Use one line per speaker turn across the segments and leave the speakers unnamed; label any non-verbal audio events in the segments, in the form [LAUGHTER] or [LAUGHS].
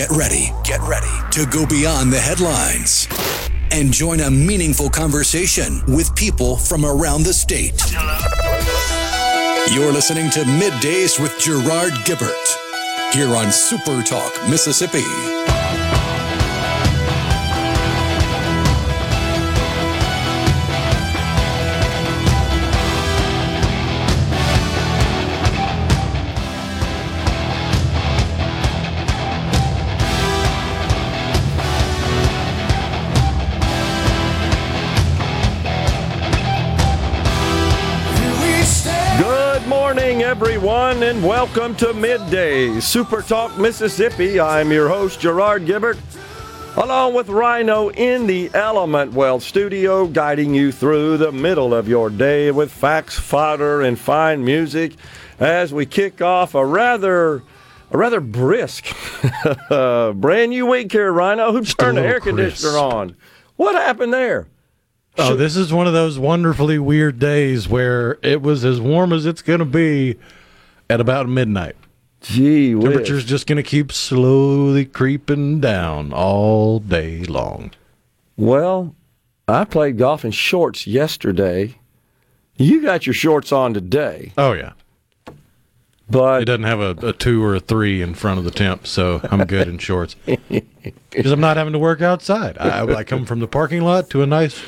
Get ready, get ready to go beyond the headlines and join a meaningful conversation with people from around the state. You're listening to Middays with Gerard Gibert here on Super Talk, Mississippi.
Everyone, and welcome to Midday Super Talk Mississippi. I'm your host, Gerard Gibert, along with Rhino in the Element Well studio, guiding you through the middle of your day with facts, fodder, and fine music as we kick off a rather. A rather brisk, [LAUGHS] brand new week here, Rhino. Who turned the air conditioner on? What happened there?
Oh, this is one of those wonderfully weird days where it was as warm as it's going to be at about midnight.
Gee whiz.
Temperature's just going to keep slowly creeping down all day long.
Well, I played golf in shorts yesterday. You got your shorts on today,
Oh, yeah. But it
but
doesn't have a, a two or a three in front of the temp, so I'm good in shorts. [LAUGHS] Because I'm not having to work outside. I, I come from the parking lot to a nice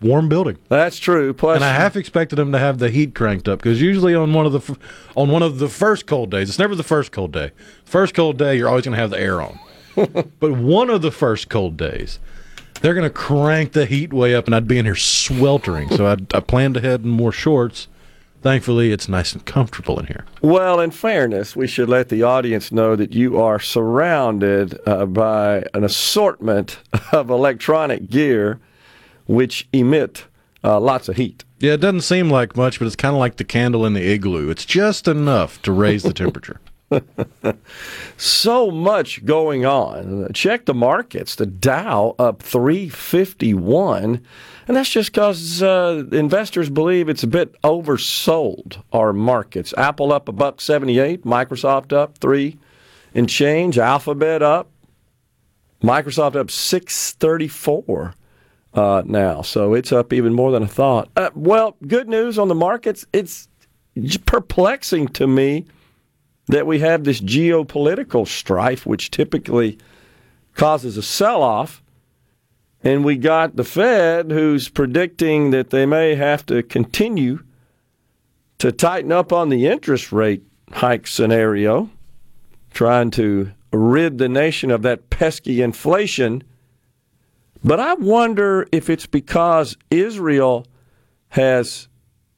warm building.
that's true. Plus,
And I half expected them to have the heat cranked up because usually on one of the on one of the first cold days, it's never the first cold day. First cold day, you're always going to have the air on. [LAUGHS] but one of the first cold days, they're going to crank the heat way up, and I'd be in here sweltering. So I, I planned ahead in more shorts. Thankfully, it's nice and comfortable in here.
well, in fairness, we should let the audience know that you are surrounded uh, by an assortment [LAUGHS] of electronic gear which emit uh, lots of heat.
Yeah, it doesn't seem like much, but it's kind of like the candle in the igloo. It's just enough to raise the temperature. [LAUGHS]
so much going on. Check the markets. The Dow up 351, and that's just because uh, investors believe it's a bit oversold. Our markets. Apple up a buck 78, Microsoft up three and change, Alphabet up, Microsoft up 634 uh, now, so it's up even more than I thought. Uh, well, good news on the markets. It's perplexing to me that we have this geopolitical strife, which typically causes a sell off. And we got the Fed who's predicting that they may have to continue to tighten up on the interest rate hike scenario, trying to rid the nation of that pesky inflation. But I wonder if it's because Israel has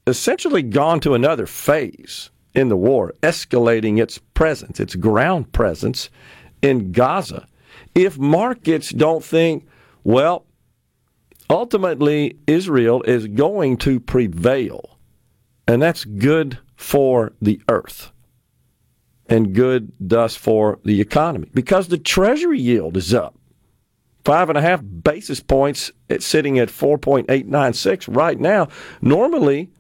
essentially gone to another phase in the war, escalating its presence, its ground presence in Gaza. If markets don't think, well, ultimately Israel is going to prevail, and that's good for the earth and good thus for the economy because the treasury yield is up five and a half basis points it's sitting at 4.896 right now. Normally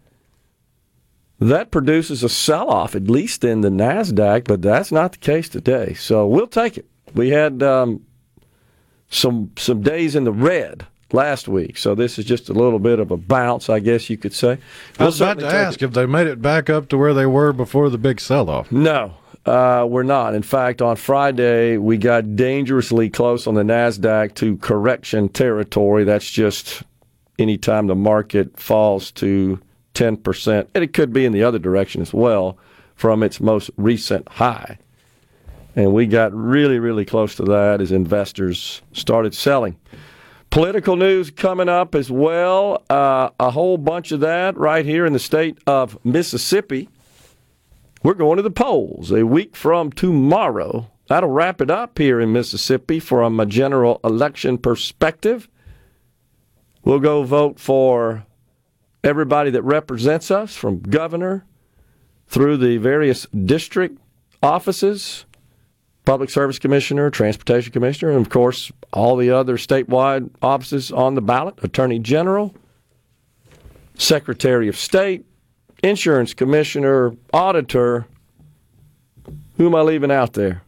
that produces a sell-off at least in the nasdaq but that's not the case today. So we'll take it. We had um, some some days in the red last week so this is just a little bit of a bounce i guess you could say.
I was about to ask
it.
if they made it back up to where they were before the big sell off.
No, uh, we're not. In fact, on Friday, we got dangerously close on the NASDAQ to correction territory. That's just any time the market falls to 10%, and it could be in the other direction as well from its most recent high. And we got really, really close to that as investors started selling. Political news coming up as well. Uh, a whole bunch of that right here in the state of Mississippi. We're going to the polls a week from tomorrow. that'll wrap it up here in Mississippi from a general election perspective. We'll go vote for everybody that represents us from governor through the various district offices, public service commissioner, transportation commissioner, and of course, all the other statewide offices on the ballot attorney general, secretary of state, insurance commissioner, auditor. Who am I leaving out there?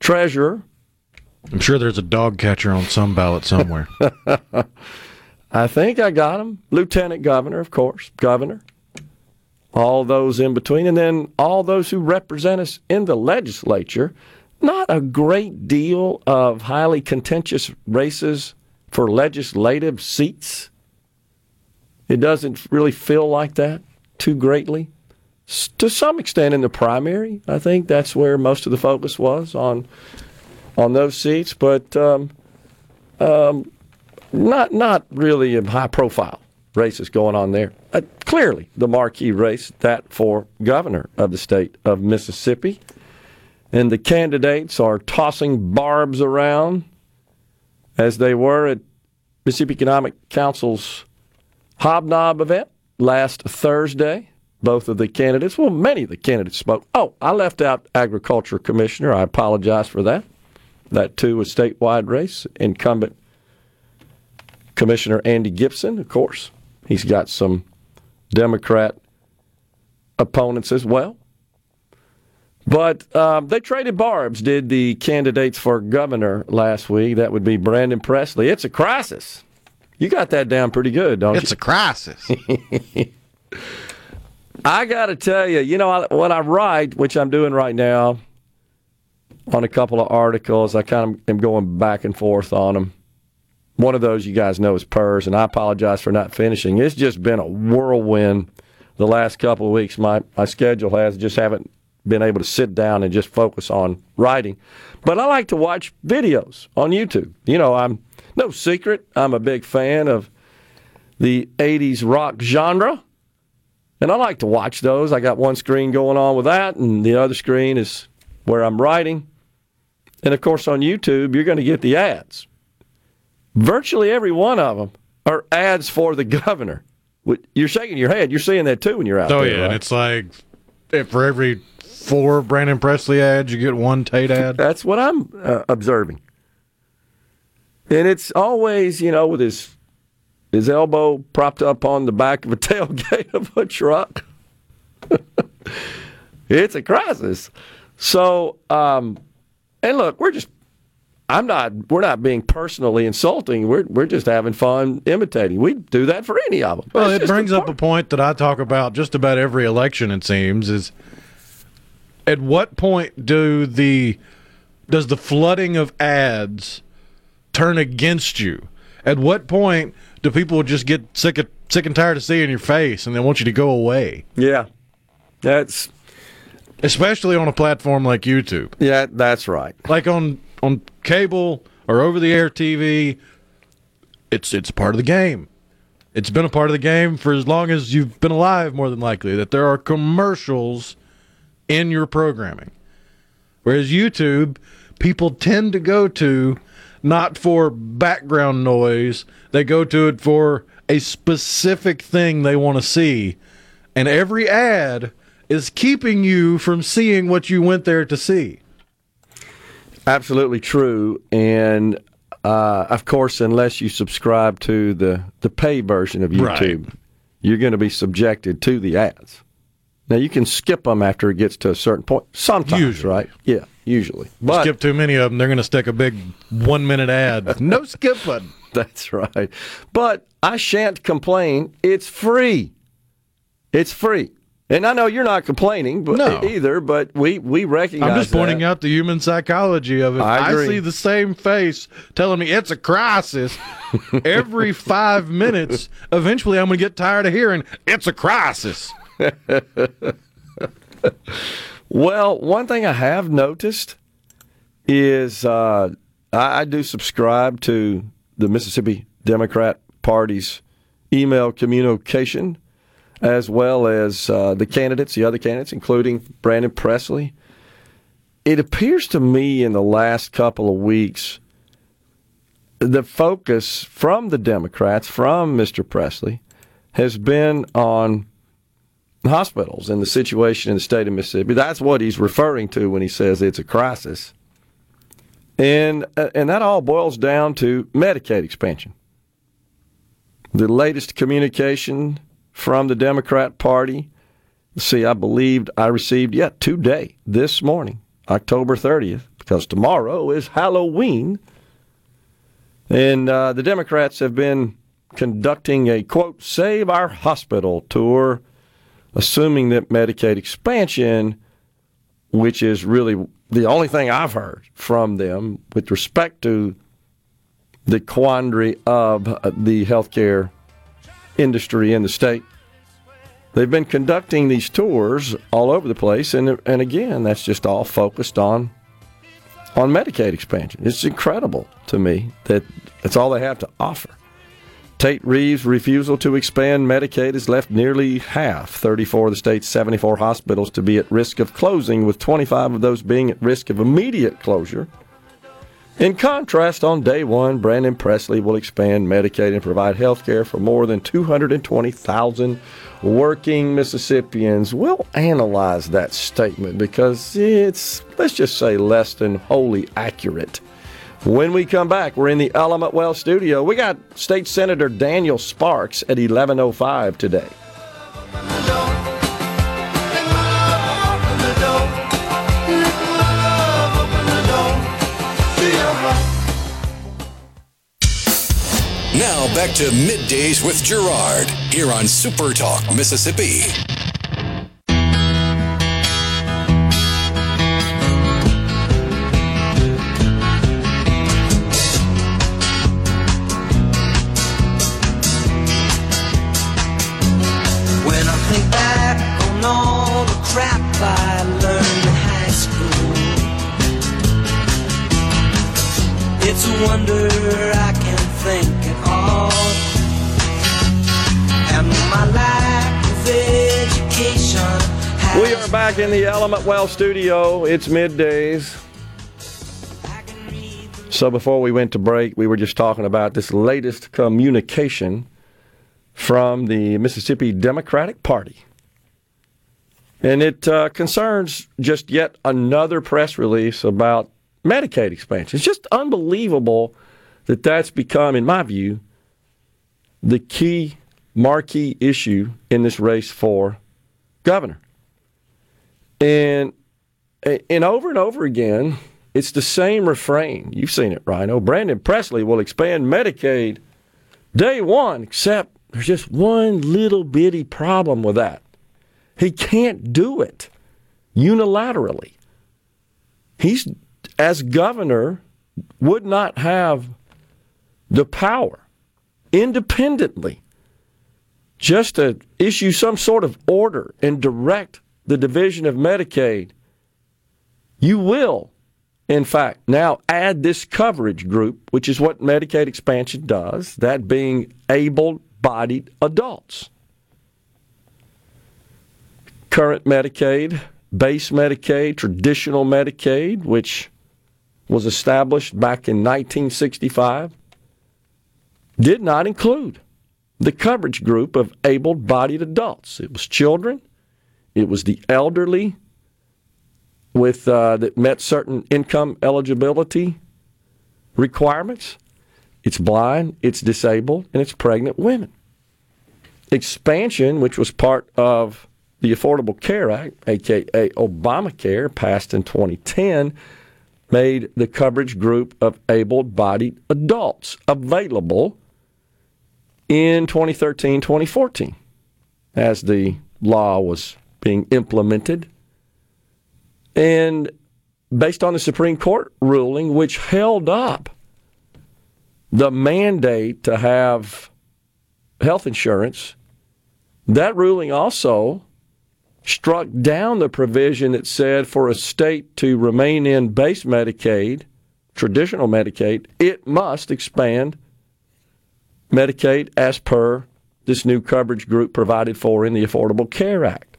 Treasurer.
I'm sure there's a dog catcher on some ballot somewhere. [LAUGHS]
I think I got him. Lieutenant governor, of course, governor. All those in between, and then all those who represent us in the legislature. Not a great deal of highly contentious races for legislative seats. It doesn't really feel like that too greatly. To some extent in the primary, I think that's where most of the focus was on on those seats, but um, um, not not really a high profile races going on there. Uh, clearly, the marquee race that for governor of the state of Mississippi, and the candidates are tossing barbs around as they were at Mississippi Economic Council's Hobnob event last Thursday. Both of the candidates, well, many of the candidates spoke. Oh, I left out Agriculture Commissioner. I apologize for that. That too was statewide race. Incumbent Commissioner Andy Gipson, of course. He's got some Democrat opponents as well. But um, they traded barbs, did the candidates for governor last week. That would be Brandon Presley. It's a crisis. You got that down pretty good, don't
it's
you?
It's a crisis. [LAUGHS]
I got to tell you, you know, what I write, which I'm doing right now on a couple of articles, I kind of am going back and forth on them. One of those you guys know is PERS, and I apologize for not finishing. It's just been a whirlwind the last couple of weeks. My, my schedule has just haven't been able to sit down and just focus on writing. But I like to watch videos on YouTube. You know, I'm no secret, I'm a big fan of the 80s rock genre. And I like to watch those. I got one screen going on with that, and the other screen is where I'm writing. And of course, on YouTube, you're going to get the ads. Virtually every one of them are ads for the governor. You're shaking your head. You're seeing that too when you're out
oh,
there.
Oh, yeah.
Right?
And it's like for every four Brandon Presley ads, you get one Tate ad.
That's what I'm uh, observing. And it's always, you know, with his his elbow propped up on the back of a [LAUGHS] tailgate of a truck. [LAUGHS] it's a crisis. So, um, and look, we're just I'm not we're not being personally insulting. We're we're just having fun imitating. We do that for any of them.
Well, it brings up a point that I talk about just about every election it seems is at what point do the does the flooding of ads turn against you? At what point do people just get sick of, sick and tired of seeing your face and they want you to go away?
Yeah. That's
especially on a platform like YouTube.
Yeah, that's right.
Like on on cable or over the air TV, it's it's part of the game. It's been a part of the game for as long as you've been alive, more than likely, that there are commercials in your programming. Whereas YouTube, people tend to go to not for background noise, they go to it for a specific thing they want to see. And every ad is keeping you from seeing what you went there to see.
Absolutely true. And uh, of course, unless you subscribe to the, the pay version of YouTube, right. you're going to be subjected to the ads. Now, you can skip them after it gets to a certain point. Sometimes,
usually.
right? Yeah, usually. But,
skip too many of them, they're going to stick a big one minute ad. [LAUGHS] no skip button.
That's right. But I shan't complain. It's free. It's free. And I know you're not complaining but
no.
either, but we, we recognize
I'm just pointing
that.
out the human psychology of it.
I,
I, see the same face telling me it's a crisis [LAUGHS] every five minutes. Eventually, I'm going to get tired of hearing it's a crisis. [LAUGHS]
well, one thing I have noticed is uh, I, I do subscribe to the Mississippi Democrat Party's email communication as well as uh, the candidates, the other candidates, including Brandon Presley. it appears to me in the last couple of weeks, the focus from the Democrats, from Mr. Presley, has been on hospitals and the situation in the state of Mississippi. That's what he's referring to when he says it's a crisis. And, uh, and that all boils down to Medicaid expansion. The latest communication from the Democrat Party, see, I believed I received yet today, this morning, October 30th, because tomorrow is Halloween. And uh, the Democrats have been conducting a quote, save our hospital tour, assuming that Medicaid expansion, which is really the only thing I've heard from them with respect to the quandary of uh, the healthcare industry in the state. They've been conducting these tours all over the place, and and again, that's just all focused on on Medicaid expansion. It's incredible to me that that's all they have to offer. Tate Reeves' refusal to expand Medicaid has left nearly half, 34 of the state's 74 hospitals, to be at risk of closing, with 25 of those being at risk of immediate closure. In contrast, on day one, Brandon Presley will expand Medicaid and provide health care for more than 220,000 working Mississippians. We'll analyze that statement because it's, let's just say, less than wholly accurate. When we come back, we're in the Element Well studio. We got State Senator Daniel Sparks at 11:05 today.
Now back to middays with Gerard here on Super Talk Mississippi.
Back in
the Element Well studio. It's middays. So before we went to break, we were just talking about this latest communication from the Mississippi Democratic Party. And it uh, concerns just yet another press release about Medicaid expansion. It's just unbelievable that that's become, in my view, the key marquee issue in this race for governor. And and over and over again, it's the same refrain. You've seen it, Rhino. Brandon Presley will expand Medicaid day one, except there's just one little bitty problem with that. He can't do it unilaterally. He's, as governor, would not have the power independently just to issue some sort of order and direct the division of Medicaid. You will, in fact, now add this coverage group, which is what Medicaid expansion does, that being able bodied adults. Current Medicaid, base Medicaid, traditional Medicaid, which was established back in 1965, did not include the coverage group of able bodied adults. It was children, it was the elderly with uh, that met certain income eligibility requirements. It's blind, it's disabled, and it's pregnant women. Expansion, which was part of the Affordable Care Act, aka Obamacare, passed in 2010, made the coverage group of able bodied adults available in 2013 2014 as the law was being implemented. And based on the Supreme Court ruling, which held up the mandate to have health insurance, that ruling also struck down the provision that said for a state to remain in base Medicaid, traditional Medicaid, it must expand Medicaid as per this new coverage group provided for in the Affordable Care Act.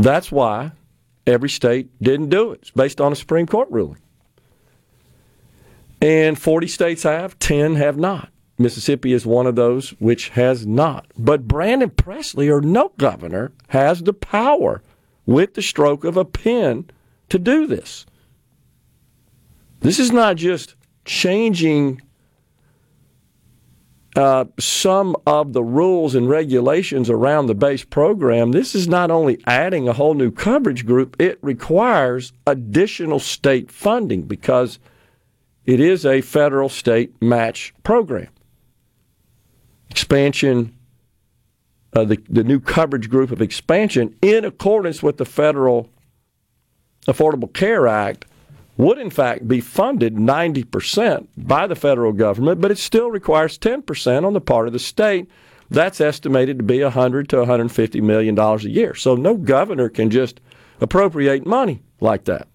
That's why every state didn't do it. It's based on a Supreme Court ruling. And 40 states have, 10 have not. Mississippi is one of those which has not. But Brandon Presley, or no governor, has the power with the stroke of a pen to do this. This is not just changing uh, some of the rules and regulations around the base program. This is not only adding a whole new coverage group, it requires additional state funding because it is a federal state match program. Expansion, uh, the, the new coverage group of expansion, in accordance with the federal Affordable Care Act, would in fact be funded 90% by the federal government, but it still requires 10% on the part of the state. That's estimated to be 100 to 150 million dollars a year. So no governor can just appropriate money like that.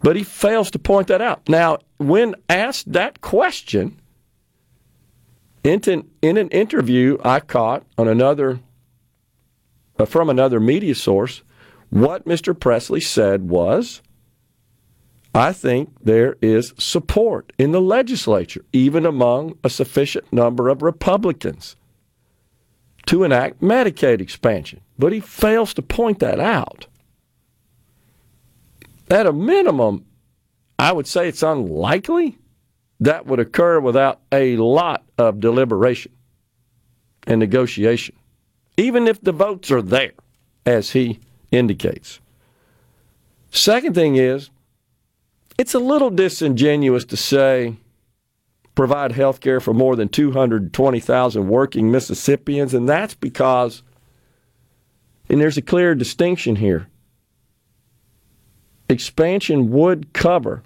But he fails to point that out. Now, when asked that question in, an interview I caught on another uh, from another media source, what Mr. Presley said was I think there is support in the legislature, even among a sufficient number of Republicans, to enact Medicaid expansion. But he fails to point that out. At a minimum, I would say it's unlikely that would occur without a lot of deliberation and negotiation, even if the votes are there, as he indicates. Second thing is, it's a little disingenuous to say provide health care for more than 220,000 working Mississippians, and that's because, and there's a clear distinction here. Expansion would cover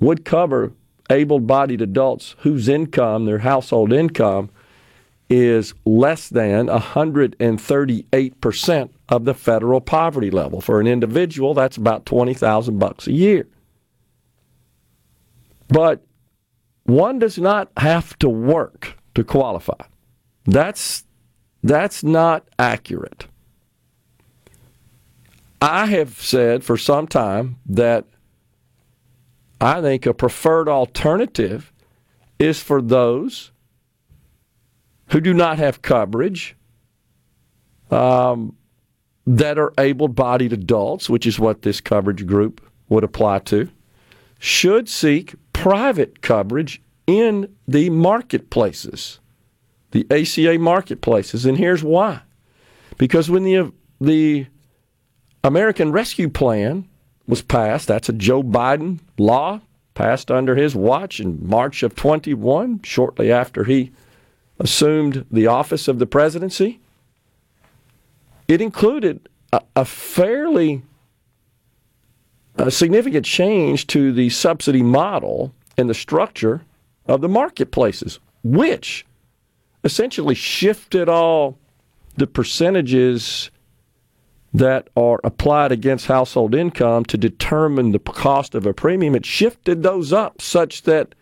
would cover able-bodied adults whose income, their household income, is less than 138% of the federal poverty level. For an individual, that's about 20,000 bucks a year. But one does not have to work to qualify. That's that's not accurate. I have said for some time that I think a preferred alternative is for those who do not have coverage um, that are able bodied adults, which is what this coverage group would apply to, should seek private coverage in the marketplaces, the ACA marketplaces. And here's why. Because when the, the American Rescue Plan was passed, that's a Joe Biden law passed under his watch in March of 21, shortly after he assumed the office of the presidency. It included a, a fairly a significant change to the subsidy model and the structure of the marketplaces, which essentially shifted all the percentages that are applied against household income to determine the cost of a premium. It shifted those up such that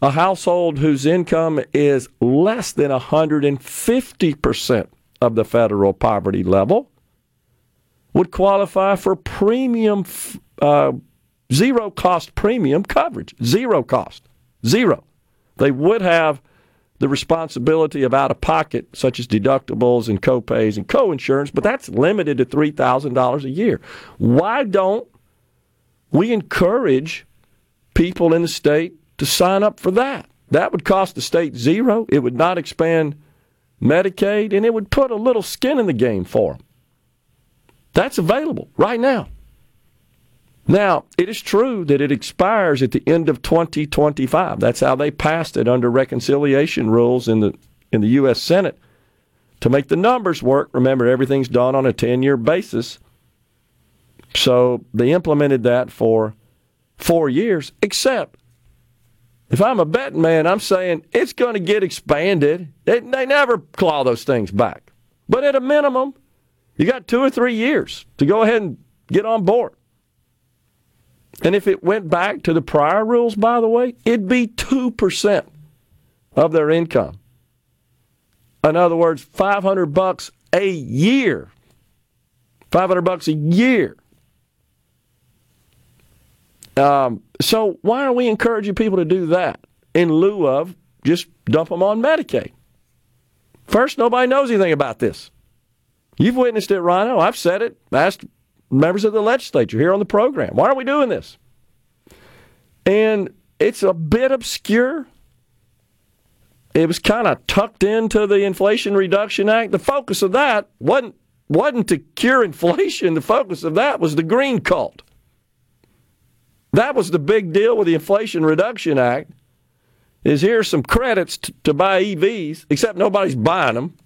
a household whose income is less than 150% of the federal poverty level would qualify for premium, uh, zero cost premium coverage. Zero cost. Zero. They would have the responsibility of out of pocket, such as deductibles and copays and co-insurance, but that's limited to $3,000 a year. Why don't we encourage people in the state to sign up for that? That would cost the state zero. It would not expand Medicaid, and it would put a little skin in the game for them. That's available right now. Now, it is true that it expires at the end of 2025. That's how they passed it under reconciliation rules in the in the US Senate to make the numbers work. Remember everything's done on a 10-year basis. So, they implemented that for 4 years except if I'm a betting man, I'm saying it's going to get expanded. They, they never claw those things back. But at a minimum, you got two or three years to go ahead and get on board. And if it went back to the prior rules, by the way, it'd be 2% of their income. In other words, 500 bucks a year. 500 bucks a year. Um, so why are we encouraging people to do that in lieu of just dump them on Medicaid? First, nobody knows anything about this. You've witnessed it, Rhino. I've said it. Asked members of the legislature here on the program. Why are we doing this? And it's a bit obscure. It was kind of tucked into the Inflation Reduction Act. The focus of that wasn't wasn't to cure [LAUGHS] inflation. The focus of that was the green cult. That was the big deal with the Inflation Reduction Act. Is here's some credits t- to buy EVs, except nobody's buying them.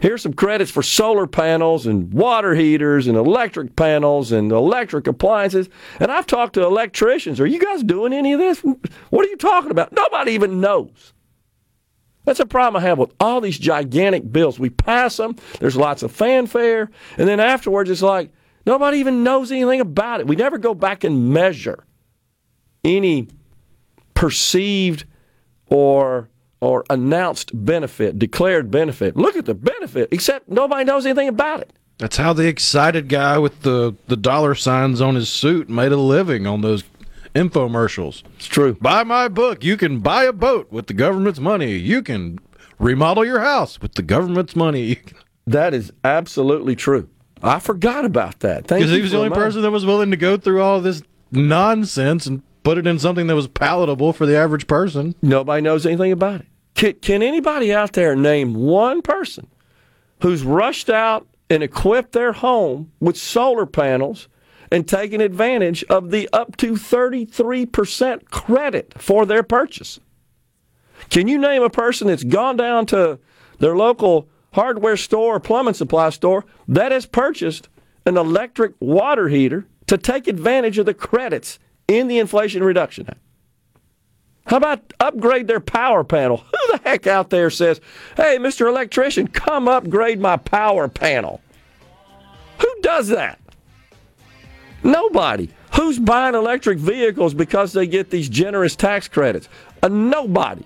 Here's some credits for solar panels and water heaters and electric panels and electric appliances. And I've talked to electricians. Are you guys doing any of this? What are you talking about? Nobody even knows. That's a problem I have with all these gigantic bills. We pass them, there's lots of fanfare, and then afterwards it's like nobody even knows anything about it. We never go back and measure any perceived or or announced benefit, declared benefit. Look at the benefit, except nobody knows anything about it.
That's how the excited guy with the, the dollar signs on his suit made a living on those infomercials.
It's true.
Buy my book. You can buy a boat with the government's money. You can remodel your house with the government's money. [LAUGHS]
That is absolutely true. I forgot about that. Thank
Because he was the only person that was willing to go through all this nonsense and put it in something that was palatable for the average person.
Nobody knows anything about it. Can, can anybody out there name one person who's rushed out and equipped their home with solar panels and taken advantage of the up to 33% credit for their purchase? Can you name a person that's gone down to their local hardware store or plumbing supply store that has purchased an electric water heater to take advantage of the credits in the Inflation Reduction Act? How about upgrade their power panel? Who the heck out there says, hey, Mr. Electrician, come upgrade my power panel? Who does that? Nobody. Who's buying electric vehicles because they get these generous tax credits? Uh, nobody.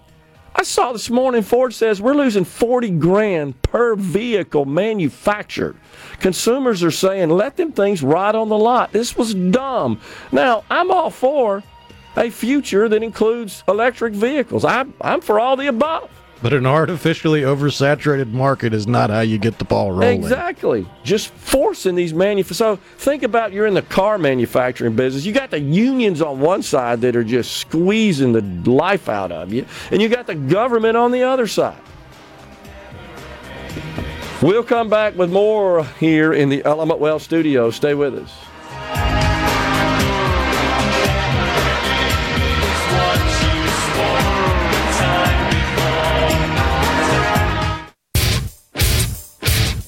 I saw this morning Ford says we're losing 40 grand per vehicle manufactured. Consumers are saying let them things ride on the lot. This was dumb. Now, I'm all for a future that includes electric vehicles. I'm, I'm for all the above.
But an artificially oversaturated market is not how you get the ball rolling.
Exactly. Just forcing these manufacturers. So think about you're in the car manufacturing business. You got the unions on one side that are just squeezing the life out of you, and you got the government on the other side. We'll come back with more here in the Element Well studio. Stay with us.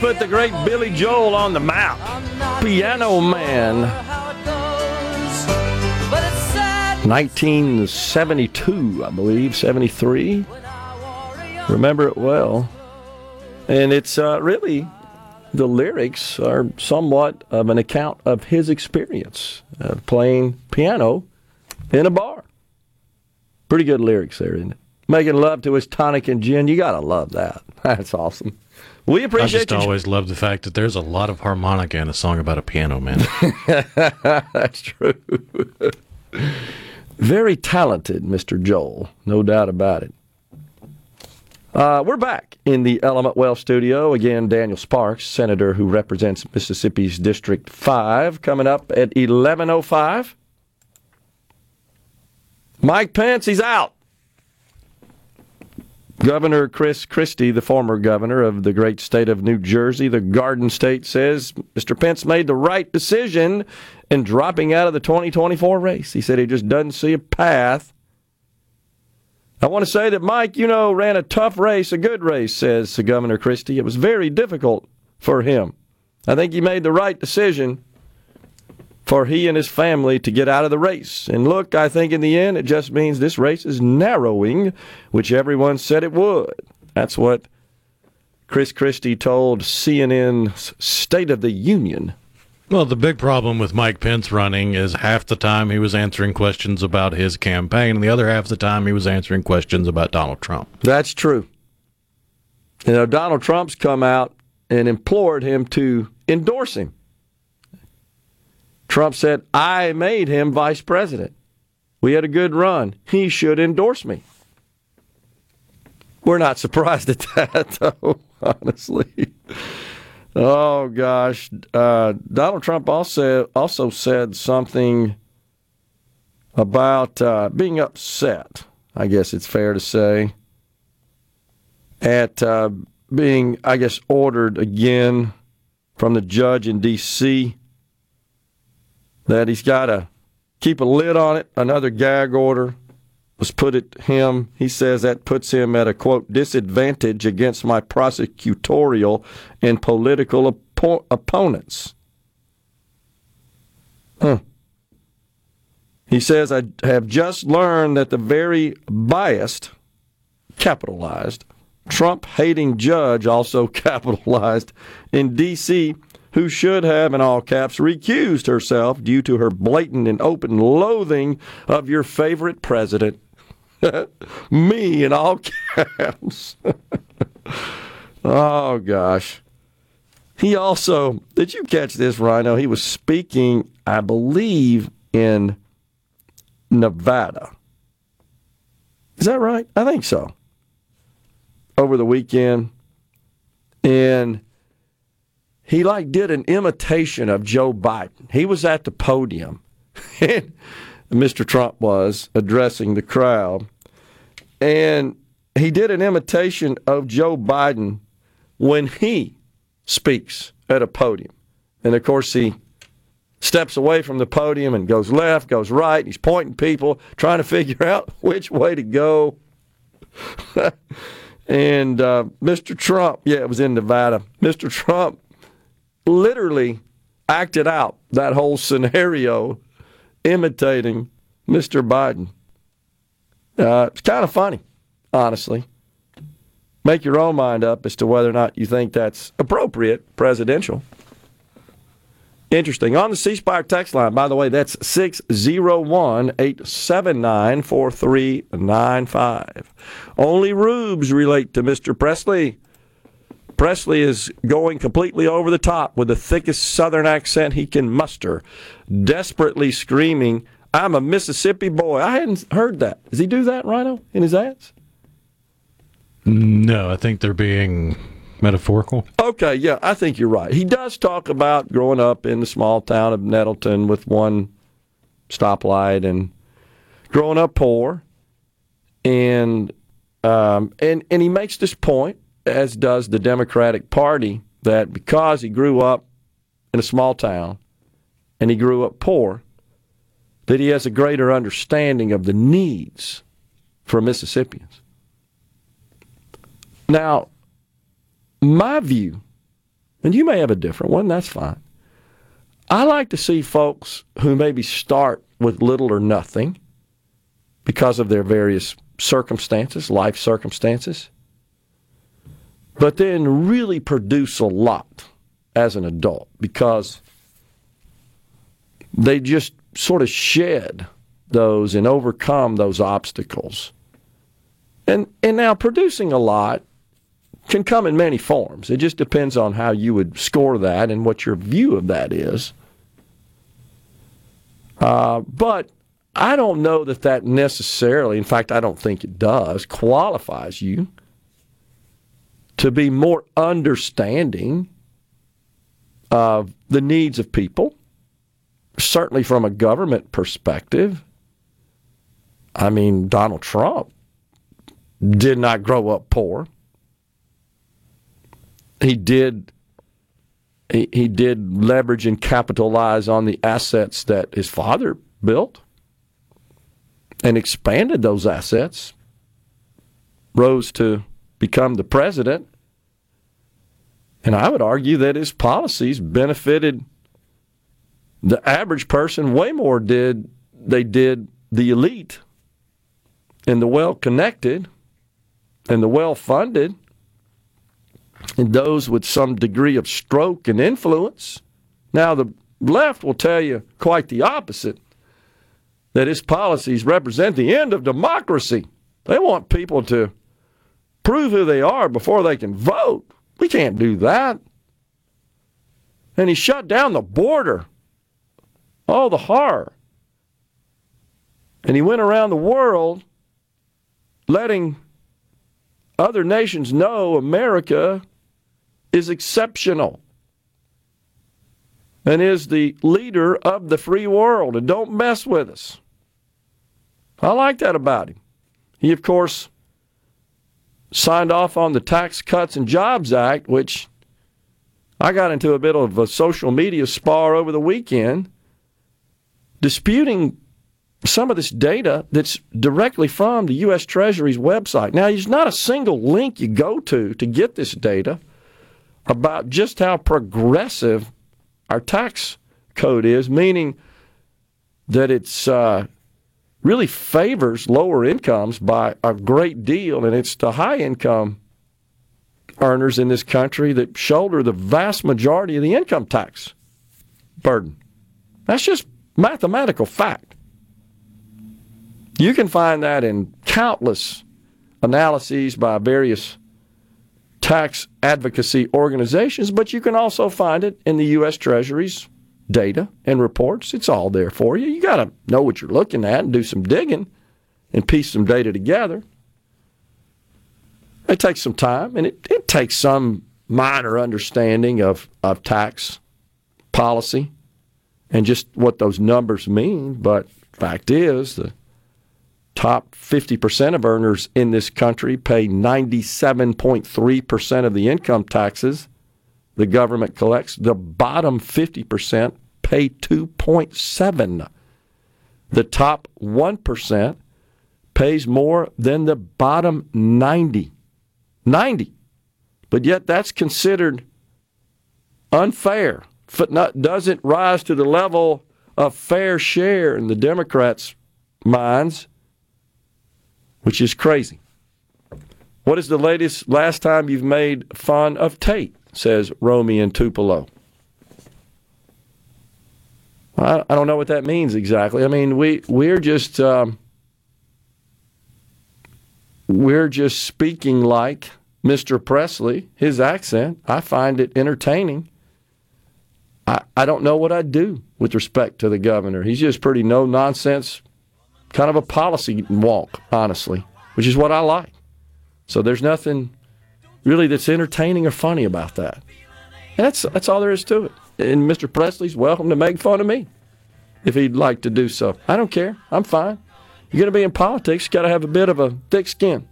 Put the great Billy Joel on the map. Piano Man.
how it goes, but it's sad
1972, I believe, 73. Remember it well. And it's uh, really, the lyrics are somewhat of an account of his experience of playing piano in a bar. Pretty good lyrics there, isn't it? Making love to his tonic and gin. You got to love that. [LAUGHS] That's awesome. We appreciate. It.
I just
you.
always love the fact that there's a lot of harmonica in a song about a piano man. [LAUGHS]
That's true. Very talented, Mr. Joel, no doubt about it. Uh, we're back in the Element Wealth studio. Again, Daniel Sparks, senator who represents Mississippi's District 5, coming up at 11.05. Mike Pence, he's out. Governor Chris Christie, the former governor of the great state of New Jersey, the Garden State, says Mr. Pence made the right decision in dropping out of the 2024 race. He said he just doesn't see a path I want to say that Mike, you know, ran a tough race, a good race, says Governor Christie. It was very difficult for him. I think he made the right decision for he and his family to get out of the race. And look, I think in the end, it just means this race is narrowing, which everyone said it would. That's what Chris Christie told CNN's State of the Union
well, the big problem with Mike Pence running is half the time he was answering questions about his campaign, and the other half the time he was answering questions about Donald Trump.
That's true. You know, Donald Trump's come out and implored him to endorse him. Trump said, I made him vice president. We had a good run. He should endorse me. We're not [LAUGHS] surprised at that, [LAUGHS] though, honestly. Oh gosh, uh, Donald Trump also also said something about uh, being upset. I guess it's fair to say at uh, being, I guess, ordered again from the judge in D.C. that he's got to keep a lid on it. Another gag order was put at him. He says that puts him at a quote disadvantage against my prosecutorial and political op- opponents. Huh. He says, I have just learned that the very biased, capitalized, Trump hating judge, also [LAUGHS] capitalized, in D.C., who should have, in all caps, recused herself due to her blatant and open loathing of your favorite president, [LAUGHS] Me in all caps. [LAUGHS] oh, gosh. He also, did you catch this, Rhino? He was speaking, I believe, in Nevada. Is that right? I think so. Over the weekend. And he like did an imitation of Joe Biden. He was at the podium. [LAUGHS] Mr. Trump was addressing the crowd. And he did an imitation of Joe Biden when he speaks at a podium. And of course, he steps away from the podium and goes left, goes right. He's pointing people, trying to [LAUGHS] figure out which way to go. [LAUGHS] and uh, Mr. Trump, yeah, it was in Nevada. Mr. Trump literally acted out that whole scenario imitating Mr. Biden. Uh, it's kind of funny, honestly. Make your own mind up as to whether or not you think that's appropriate presidential. Interesting. On the C Spire text line, by the way, that's 601 879 4395. Only rubes relate to Mr. Presley. Presley is going completely over the top with the thickest Southern accent he can muster, desperately screaming, I'm a Mississippi boy. I hadn't heard that. Does he do that, Rhino, in his ads?
No, I think they're being metaphorical.
Okay, yeah, I think you're right. He does talk about growing up in the small town of Nettleton with one stoplight and growing up poor. And um, and and he makes this point as does the Democratic Party, that because he grew up in a small town and he grew up poor, that he has a greater understanding of the needs for Mississippians. Now, my view, and you may have a different one, that's fine. I like to see folks who maybe start with little or nothing because of their various circumstances, life circumstances, but then really produce a lot as an adult because they just sort of shed those and overcome those obstacles. And and now producing a lot can come in many forms. It just depends on how you would score that and what your view of that is. Uh, but I don't know that that necessarily, in fact, I don't think it does, qualifies you to be more understanding of the needs of people, certainly from a government perspective. I mean, Donald Trump did not grow up poor. He did he, he did leverage and capitalize on the assets that his father built and expanded those assets, rose to become the president. And I would argue that his policies benefited the average person way more did they did the elite and the well connected and the well funded and those with some degree of stroke and influence. Now, the left will tell you quite the opposite that his policies represent the end of democracy. They want people to prove who they are before they can vote. We can't do that. And he shut down the border. Oh, the horror. And he went around the world letting other nations know America is exceptional and is the leader of the free world and don't mess with us. I like that about him. He, of course, signed off on the Tax Cuts and Jobs Act, which I got into a bit of a social media spar over the weekend, disputing some of this data that's directly from the U.S. Treasury's website. Now, there's not a single link you go to to get this data about just how progressive our tax code is, meaning that it's uh, really favors lower incomes by a great deal, and it's the high income earners in this country that shoulder the vast majority of the income tax burden. That's just mathematical fact. You can find that in countless analyses by various tax advocacy organizations, but you can also find it in the U.S. Treasury's data and reports. It's all there for you. You got to know what you're looking at and do some digging and piece some data together. It takes some time and it, it takes some minor understanding of, of tax policy and just what those numbers mean. But fact is, the top 50% of earners in this country pay 97.3% of the income taxes the government collects. The bottom 50% pay 2.7. The top 1% pays more than the bottom 90. 90. But yet that's considered unfair. Footnote doesn't rise to the level of fair share in the Democrats' minds which is crazy. What is the latest, last time you've made fun of Tate? Says Romy in Tupelo. I, I don't know what that means exactly. I mean, we we're just um, we're just speaking like Mr. Presley. His accent, I find it entertaining. I, I don't know what I'd do with respect to the governor. He's just pretty no nonsense kind of a policy wonk, honestly, which is what I like. So there's nothing really that's entertaining or funny about that. And that's that's all there is to it. And Mr. Presley's welcome to make fun of me if he'd like to do so. I don't care. I'm fine. You're going to be in politics, got to have a bit of a thick skin.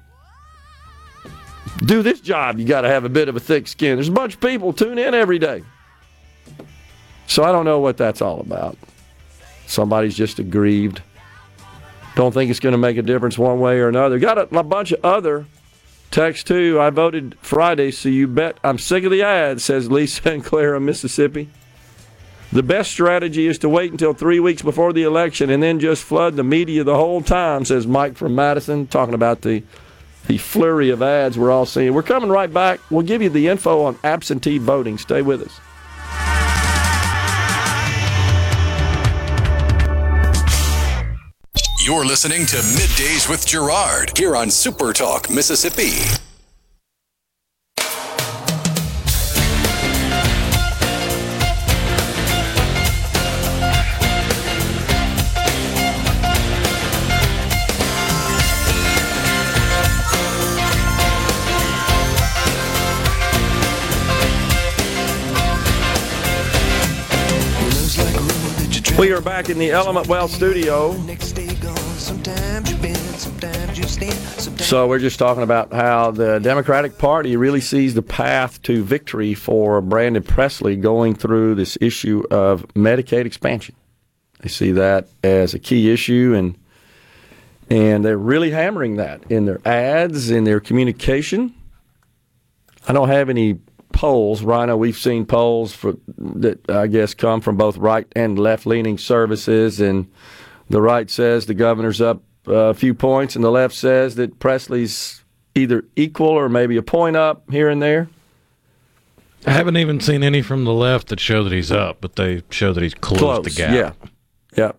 Do this job, you got to have a bit of a thick skin. There's a bunch of people tune in every day. So I don't know what that's all about. Somebody's just aggrieved. Don't think it's going to make a difference one way or another. Got a, a bunch of other texts too. I voted Friday, so you bet I'm sick of the ads, says Lisa [LAUGHS] in Clara, Mississippi. The best strategy is to wait until three weeks before the election and then just flood the media the whole time, says Mike from Madison, talking about the the flurry of ads we're all seeing. We're coming right back. We'll give you the info on absentee voting. Stay with us.
You're listening to Middays with Gerard here on Super Talk, Mississippi.
We are back in the Element Wealth studio. So we're just talking about how the Democratic Party really sees the path to victory for Brandon Presley going through this issue of Medicaid expansion. They see that as a key issue and and they're really hammering that in their ads, in their communication. I don't have any polls, Rhino. We've seen polls for, that I guess come from both right and left leaning services, and the right says the governor's up a few points, and the left says that Presley's either equal or maybe a point up here and there.
I haven't even seen any from the left that show that he's up, but they show that he's closed
Close,
the gap.
yeah, yeah.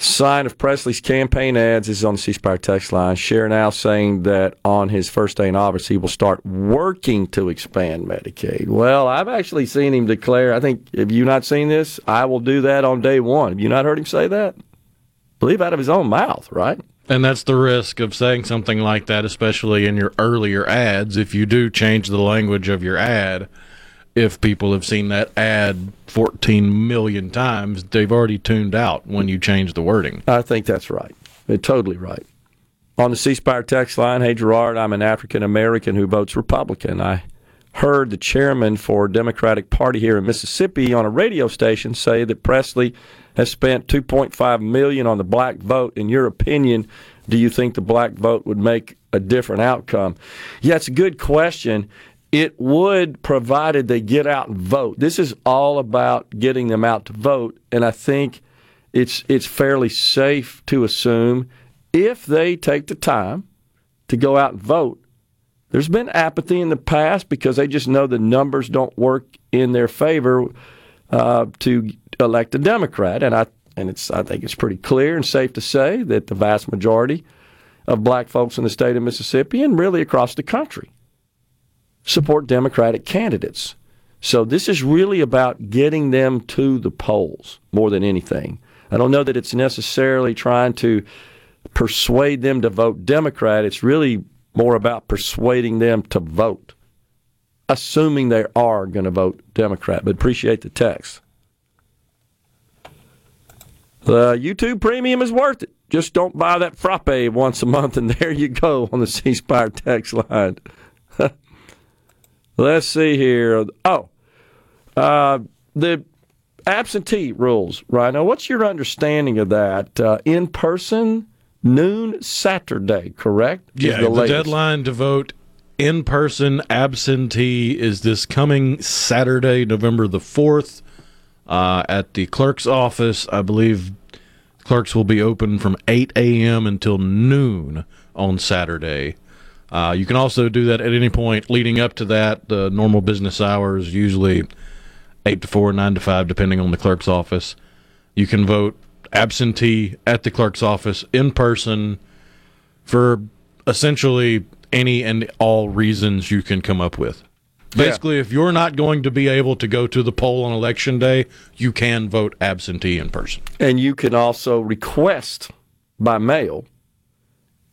Sign of Presley's campaign ads is on the C Spire text line. Share now saying that on his first day in office, he will start working to expand Medicaid. Well, I've actually seen him declare, I think, have you not seen this? I will do that on day one. Have you not heard him say that? Believe out of his own mouth, right?
And that's the risk of saying something like that, especially in your earlier ads. If you do change the language of your ad, if people have seen that ad 14 million times, they've already tuned out when you change the wording.
I think that's right. You're totally right. On the C Spire text line, hey Gerard, I'm an African American who votes Republican. I heard the chairman for Democratic Party here in Mississippi on a radio station say that Presley has spent 2.5 million on the black vote. In your opinion, do you think the black vote would make a different outcome? Yeah, it's a good question. It would, provided they get out and vote. This is all about getting them out to vote, and I think it's it's fairly safe to assume if they take the time to go out and vote. There's been apathy in the past because they just know the numbers don't work in their favor uh, to elect a Democrat, and I and it's I think it's pretty clear and safe to say that the vast majority of black folks in the state of Mississippi and really across the country support Democratic candidates. So this is really about getting them to the polls more than anything. I don't know that it's necessarily trying to persuade them to vote Democrat. It's really more about persuading them to vote, assuming they are going to vote Democrat. But appreciate the text. The YouTube premium is worth it. Just don't buy that frappe once a month, and [LAUGHS] there you go on the C Spire text line. [LAUGHS] Let's see here. Oh, uh, the absentee rules, Rhino. What's your understanding of that? Uh, in person, noon Saturday, correct?
Yeah, the, the deadline to vote in person absentee is this coming Saturday, November the 4th uh, at the clerk's office. I believe clerks will be open from 8 a.m. until noon on Saturday. Uh, you can also do that at any point leading up to that. The normal business hours, usually 8 to 4, 9 to 5, depending on the clerk's office. You can vote absentee at the clerk's office in person for essentially any and all reasons you can come up with. Basically, yeah. if you're not going to be able to go to the poll on election day, you can vote absentee in person.
And you can also request by mail,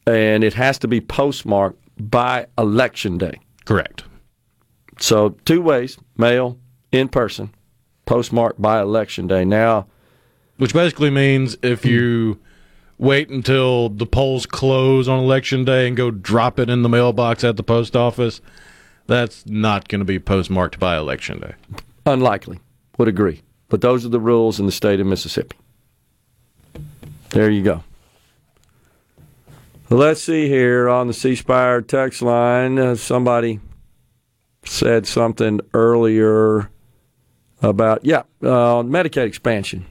and it has to be postmarked by election day.
Correct.
So, two ways mail, in person, postmarked by election day. Now,
which basically means if you wait until the polls close on election day and go drop it in the mailbox at the post office, that's not going to be postmarked by election day.
Unlikely. Would agree. But those are the rules in the state of Mississippi. There you go. Let's see here on the C Spire text line. Uh, somebody said something earlier about, yeah, uh, Medicaid expansion.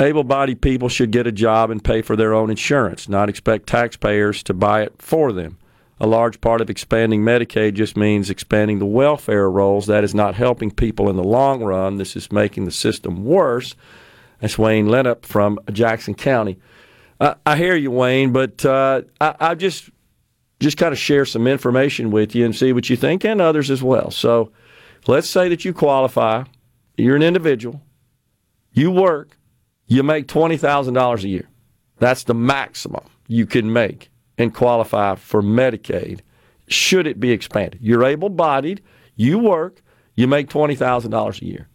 Able bodied people should get a job and pay for their own insurance, not expect taxpayers to buy it for them a large part of expanding Medicaid just means expanding the welfare rolls. That is not helping people in the long run. This is making the system worse. That's Wayne Lennup from Jackson County. Uh, I hear you, Wayne, but uh, I, I just just kind of share some information with you and see what you think, and others as well. So, let's say that you qualify. You're an individual. You work. You make twenty thousand dollars a year. That's the maximum you can make and qualify for Medicaid should it be expanded. You're able bodied, you work, you make $20,000 a year.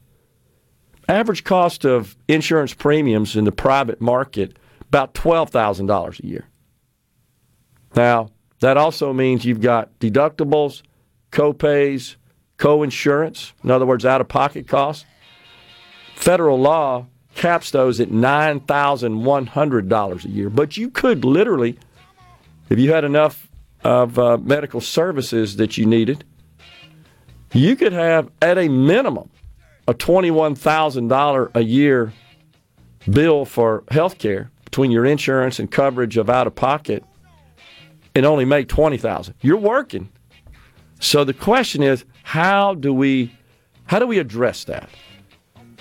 Average cost of insurance premiums in the private market about twelve thousand dollars a year. Now that also means you've got deductibles, co-pays, co-insurance. In other words, out-of-pocket costs. Federal law caps those at nine thousand one hundred dollars a year. But you could literally, if you had enough of uh, medical services that you needed, you could have at a minimum a twenty-one thousand dollar a year bill for health care between your insurance and coverage of out of pocket and only make 20,000. You're working. So the question is how do we how do we address that?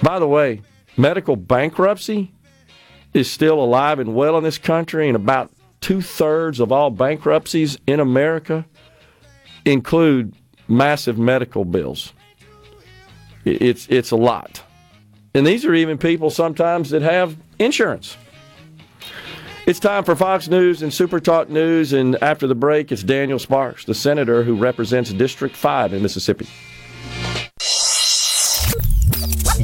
By the way, medical bankruptcy is still alive and well in this country, and about two thirds of all bankruptcies in America include massive medical bills. It's it's a lot, and these are even people sometimes that have insurance. It's time for Fox News and Super Talk News, and after the break, it's Daniel Sparks, the senator who represents District 5 in Mississippi.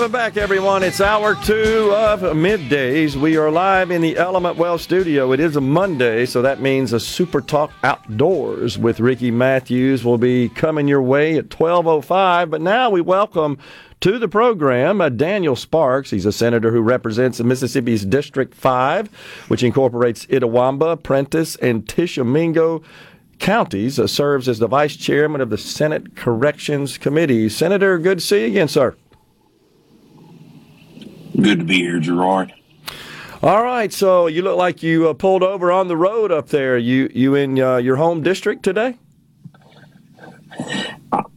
Welcome back, everyone. It's hour two of middays. We are live in the Element Wealth studio. It is a Monday, so that means a Super Talk Outdoors with Ricky Matthews will be coming your way at 12.05. But now we welcome to the program uh, Daniel Sparks. He's a senator who represents Mississippi's District 5, which incorporates Itawamba, Prentiss, and Tishomingo counties, uh, serves as the vice chairman of the Senate Corrections Committee. Senator, good to see you again, sir.
Good to be here, Gerard.
All right, so you look like you uh, pulled over on the road up there. You you in uh, your home district today?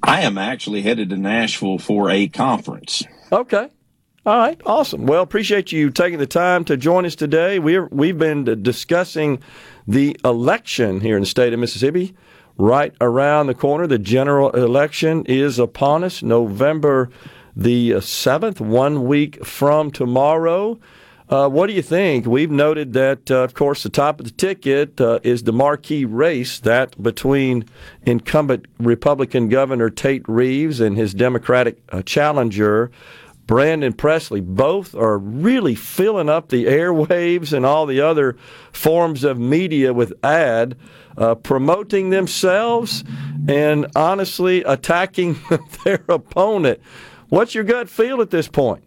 I am actually headed to Nashville for a conference.
Okay. All right, awesome. Well, appreciate you taking the time to join us today. We're we've been discussing the election here in the state of Mississippi. Right around the corner, the general election is upon us, November the 7th, one week from tomorrow. Uh, what do you think? We've noted that, uh, of course, the top of the ticket uh, is the marquee race that between incumbent Republican Governor Tate Reeves and his Democratic uh, challenger Brandon Presley. Both are really filling up the airwaves and all the other forms of media with ad, uh, promoting themselves and honestly attacking [LAUGHS] their opponent. What's your gut feel at this point?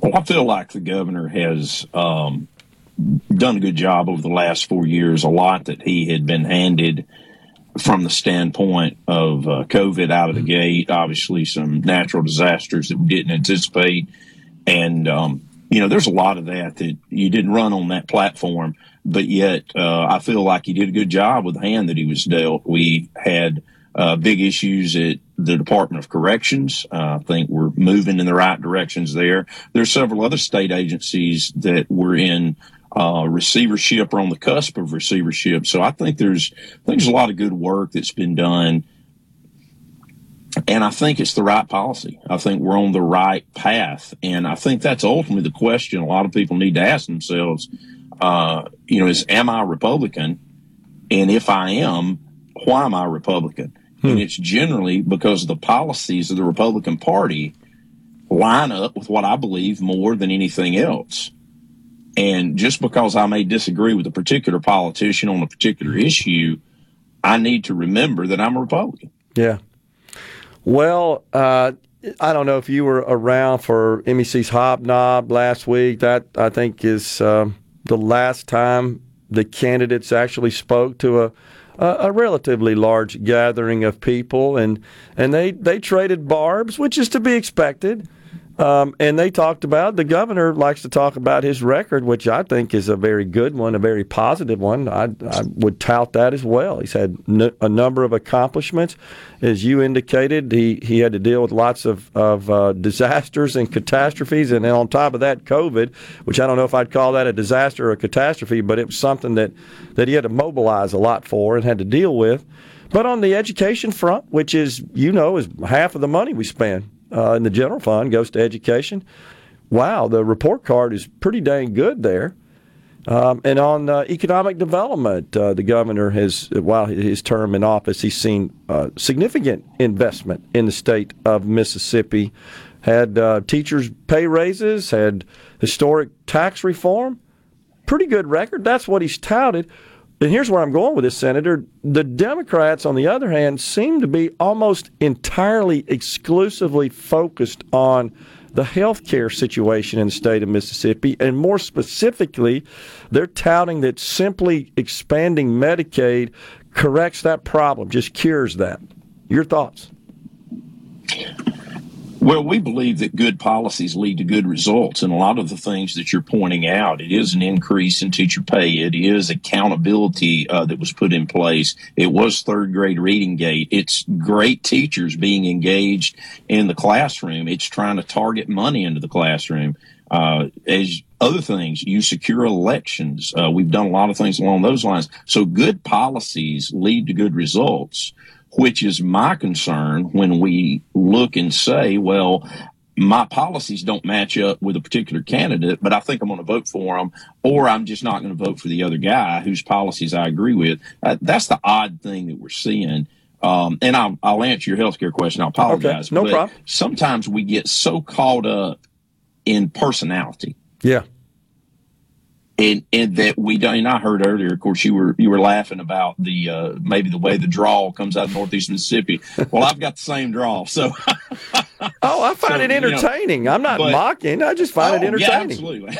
Well, I feel like the governor has um, done a good job over the last four years. A lot that he had been handed from the standpoint of uh, COVID out of the gate, obviously some natural disasters that we didn't anticipate. And, um, you know, there's a lot of that that you didn't run on that platform, but yet uh, I feel like he did a good job with the hand that he was dealt. We had uh, big issues at the Department of Corrections. Uh, I think we're moving in the right directions there. There are several other state agencies that were in uh, receivership or on the cusp of receivership. So I think there's I think there's a lot of good work that's been done. And I think it's the right policy. I think we're on the right path. And I think that's ultimately the question a lot of people need to ask themselves. Uh, you know, is am I Republican? And if I am, why am I Republican? Hmm. And it's generally because the policies of the Republican Party line up with what I believe more than anything else. And just because I may disagree with a particular politician on a particular issue, I need to remember that I'm a Republican.
Yeah. Well, uh, I don't know if you were around for MEC's Hobnob last week. That I think is uh, the last time the candidates actually spoke to a a, a relatively large gathering of people, and and they they traded barbs, which is to be expected. Um, and they talked about the governor likes to talk about his record, which I think is a very good one, a very positive one. I, I would tout that as well. He's had n- a number of accomplishments, as you indicated. He he had to deal with lots of of uh, disasters and catastrophes, and then on top of that, COVID, which I don't know if I'd call that a disaster or a catastrophe, but it was something that that he had to mobilize a lot for and had to deal with. But on the education front, which is you know is half of the money we spend uh, in the general fund goes to education. Wow, the report card is pretty dang good there. Um, and on uh, economic development, uh, the governor has, while his term in office, he's seen uh, significant investment in the state of Mississippi. Had uh, teachers' pay raises, had historic tax reform. Pretty good record. That's what he's touted. And here's where I'm going with this, Senator. The Democrats, on the other hand, seem to be almost entirely exclusively focused on the health care situation in the state of Mississippi. And more specifically, they're touting that simply expanding Medicaid corrects that problem, just cures that. Your thoughts?
Well, we believe that good policies lead to good results. And a lot of the things that you're pointing out, it is an increase in teacher pay. It is accountability uh, that was put in place. It was third grade reading gate. It's great teachers being engaged in the classroom. It's trying to target money into the classroom. Uh, as other things, you secure elections. Uh, we've done a lot of things along those lines. So good policies lead to good results which is my concern when we look and say, well, my policies don't match up with a particular candidate, but I think I'm going to vote for them, or I'm just not going to vote for the other guy whose policies I agree with. Uh, that's the odd thing that we're seeing. Um, and I'll, I'll, answer your healthcare question. I apologize.
Okay, no problem.
Sometimes we get so caught up in personality.
Yeah
and and that we don't. And I heard earlier, of course, you were you were laughing about the uh, maybe the way the draw comes out of Northeast Mississippi. Well, I've got the same draw, so. [LAUGHS]
oh, I find so, it entertaining. You know, I'm not but, mocking. I just find
oh,
it entertaining.
Yeah, absolutely.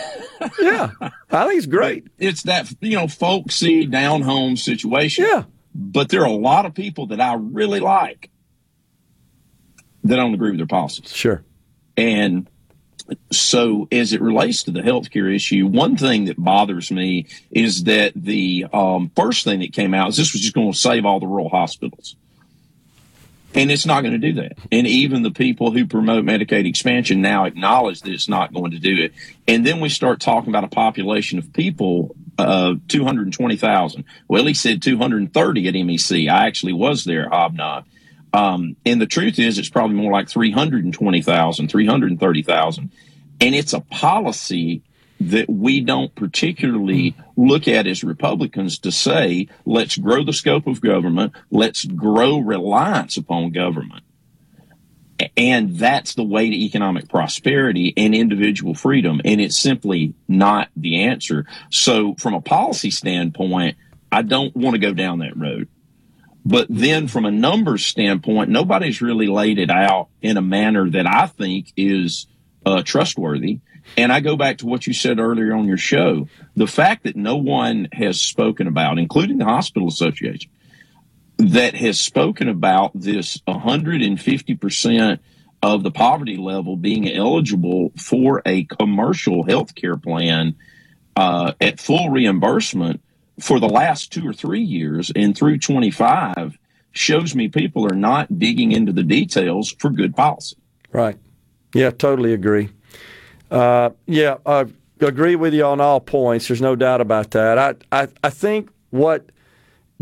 [LAUGHS]
yeah, I think it's great.
But it's that you know folksy down home situation.
Yeah.
But there are a lot of people that I really like that don't agree with their policies.
Sure.
And so as it relates to the healthcare issue, one thing that bothers me is that the um, first thing that came out is this was just going to save all the rural hospitals. And it's not going to do that. And even the people who promote Medicaid expansion now acknowledge that it's not going to do it. And then we start talking about a population of people, uh, 220,000. Well, he said 230 at MEC. I actually was there, Hobnob. Um, and the truth is, it's probably more like 320,000, 330,000. And it's a policy that we don't particularly look at as Republicans to say, let's grow the scope of government, let's grow reliance upon government. And that's the way to economic prosperity and individual freedom. And it's simply not the answer. So, from a policy standpoint, I don't want to go down that road. But then from a numbers standpoint, nobody's really laid it out in a manner that I think is uh, trustworthy. And I go back to what you said earlier on your show. The fact that no one has spoken about, including the Hospital Association, that has spoken about this 150% of the poverty level being eligible for a commercial health care plan uh, at full reimbursement for the last two or three years and through 25 shows me people are not digging into the details for good policy.
Right. Yeah, totally agree. Uh, yeah, I agree with you on all points. There's no doubt about that. I, I, I think what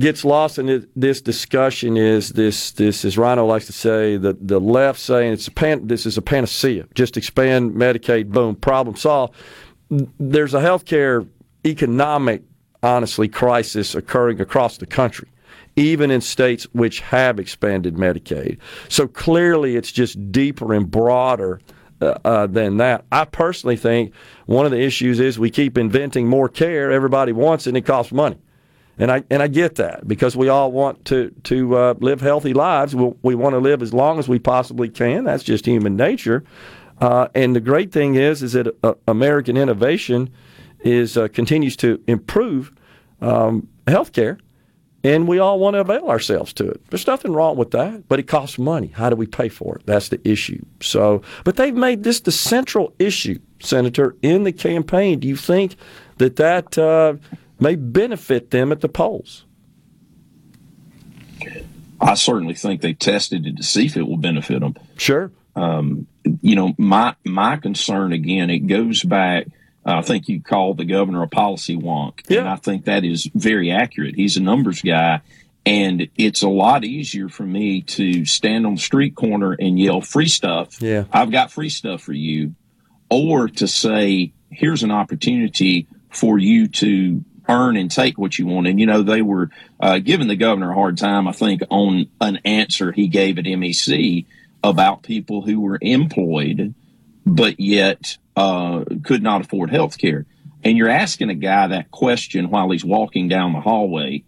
gets lost in this discussion is this, this as Rhino likes to say, the, the left saying it's a pan, this is a panacea. Just expand Medicaid, boom, problem solved. There's a healthcare economic honestly, crisis occurring across the country, even in states which have expanded Medicaid. So clearly, it's just deeper and broader. Uh, uh, than that. I personally think one of the issues is we keep inventing more care. Everybody wants it, and it costs money. And I and I get that because we all want to to uh, live healthy lives. We, we want to live as long as we possibly can. That's just human nature. Uh, and the great thing is is that uh, American innovation is uh, continues to improve um, healthcare, and we all want to avail ourselves to it. There's nothing wrong with that, but it costs money. How do we pay for it? That's the issue. So, but they've made this the central issue, Senator, in the campaign. Do you think that that uh, may benefit them at the polls?
I certainly think they tested it to see if it will benefit them.
Sure.
Um, you know, my my concern again, it goes back. I think you called the governor a policy wonk,
Yeah.
and I think that is very accurate. He's a numbers guy, and it's a lot easier for me to stand on the street corner and yell free stuff.
Yeah.
I've got free stuff for you, or to say, here's an opportunity for you to earn and take what you want. And, you know, they were uh, giving the governor a hard time, I think, on an answer he gave at MEC about people who were employed, but yet uh, could not afford health care. And you're asking a guy that question while he's walking down the hallway.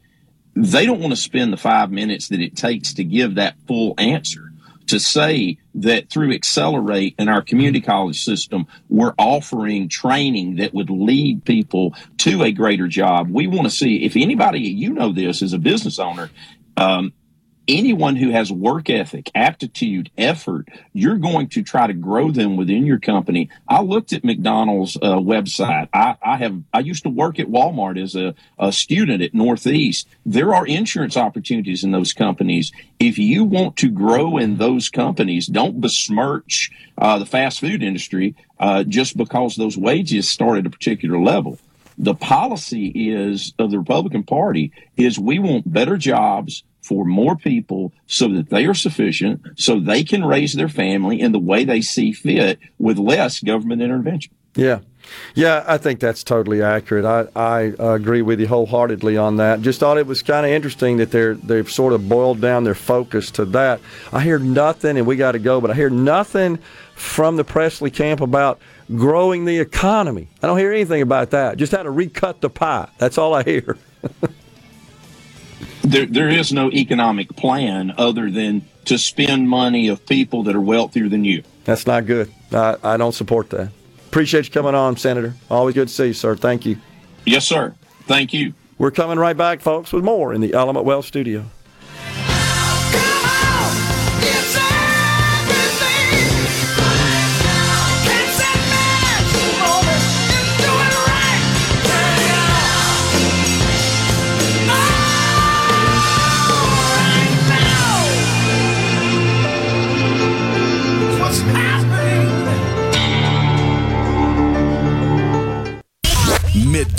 They don't want to spend the five minutes that it takes to give that full answer to say that through Accelerate and our community college system, we're offering training that would lead people to a greater job. We want to see if anybody, you know this as a business owner, um, anyone who has work ethic, aptitude, effort, you're going to try to grow them within your company. I looked at McDonald's uh, website. I, I have I used to work at Walmart as a, a student at Northeast. There are insurance opportunities in those companies. If you want to grow in those companies, don't besmirch uh, the fast food industry uh, just because those wages start at a particular level the policy is of the Republican Party is we want better jobs for more people so that they are sufficient so they can raise their family in the way they see fit with less government intervention.
Yeah. Yeah, I think that's totally accurate. I, I agree with you wholeheartedly on that. Just thought it was kind of interesting that they're they've sort of boiled down their focus to that. I hear nothing, and we got to go, but I hear nothing from the Presley camp about growing the economy. I don't hear anything about that. Just how to recut the pie. That's all I hear. [LAUGHS]
There, there is no economic plan other than to spend money of people that are wealthier than you.
That's not good. I, I don't support that. Appreciate you coming on, Senator. Always good to see you, sir. Thank you.
Yes, sir. Thank you.
We're coming right back, folks, with more in the Element Wealth Studio.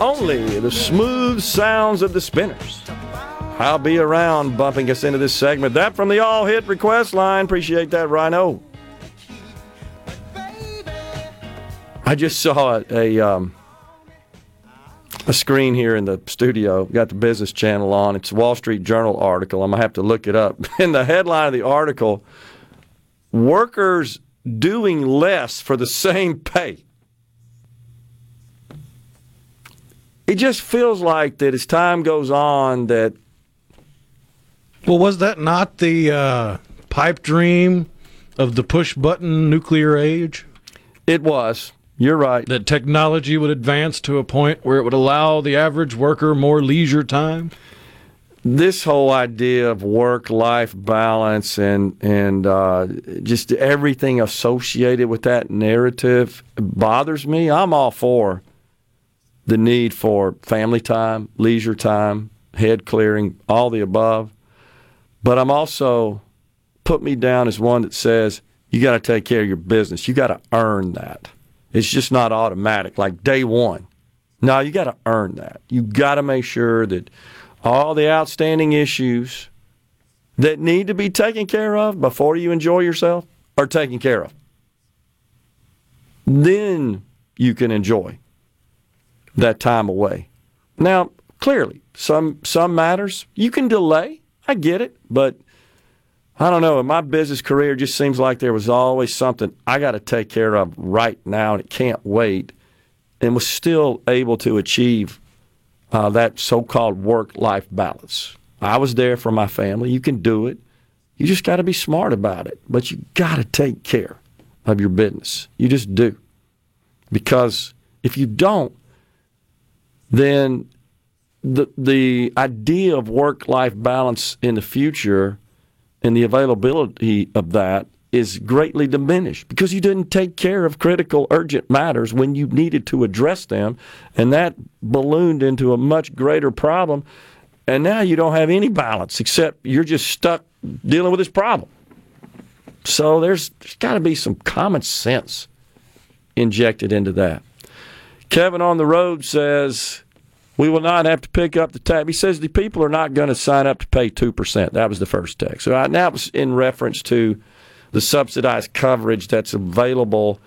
Only the smooth sounds of the spinners. I'll be around bumping us into this segment. That from the all hit request line. Appreciate that, Rhino. I just saw a um, a screen here in the studio. Got the business channel on. It's a Wall Street Journal article. I'm gonna have to look it up. [LAUGHS] In the headline of the article, workers doing less for the same pay. It just feels like that as time goes on that
Well, was that not the uh, pipe dream of the push button nuclear age?
it was. You're right.
That technology would advance to a point where it would allow the average worker more leisure time?
this whole idea of work life balance and and uh, just everything associated with that narrative bothers me. I'm all for the need for family time, leisure time, head clearing, all the above. But I'm also put me down as one that says you got to take care of your business. You got to earn that. It's just not automatic like day one. No, you got to earn that. You got to make sure that all the outstanding issues that need to be taken care of before you enjoy yourself are taken care of. Then you can enjoy that time away. Now, clearly, some some matters you can delay. I get it, but I don't know. In my business career, it just seems like there was always something I got to take care of right now, and it can't wait. And was still able to achieve uh, that so-called work-life balance. I was there for my family. You can do it. You just got to be smart about it. But you got to take care of your business. You just do. Because if you don't, then the the idea of work life balance in the future and the availability of that is greatly diminished because you didn't take care of critical urgent matters when you needed to address them and that ballooned into a much greater problem and now you don't have any balance except you're just stuck dealing with this problem. So there's, there's got to be some common sense injected into that kevin on the road says we will not have to pick up the tab. He says the people are not going to sign up to pay 2%. That was the first text. So I, that was in reference to the subsidized coverage that's available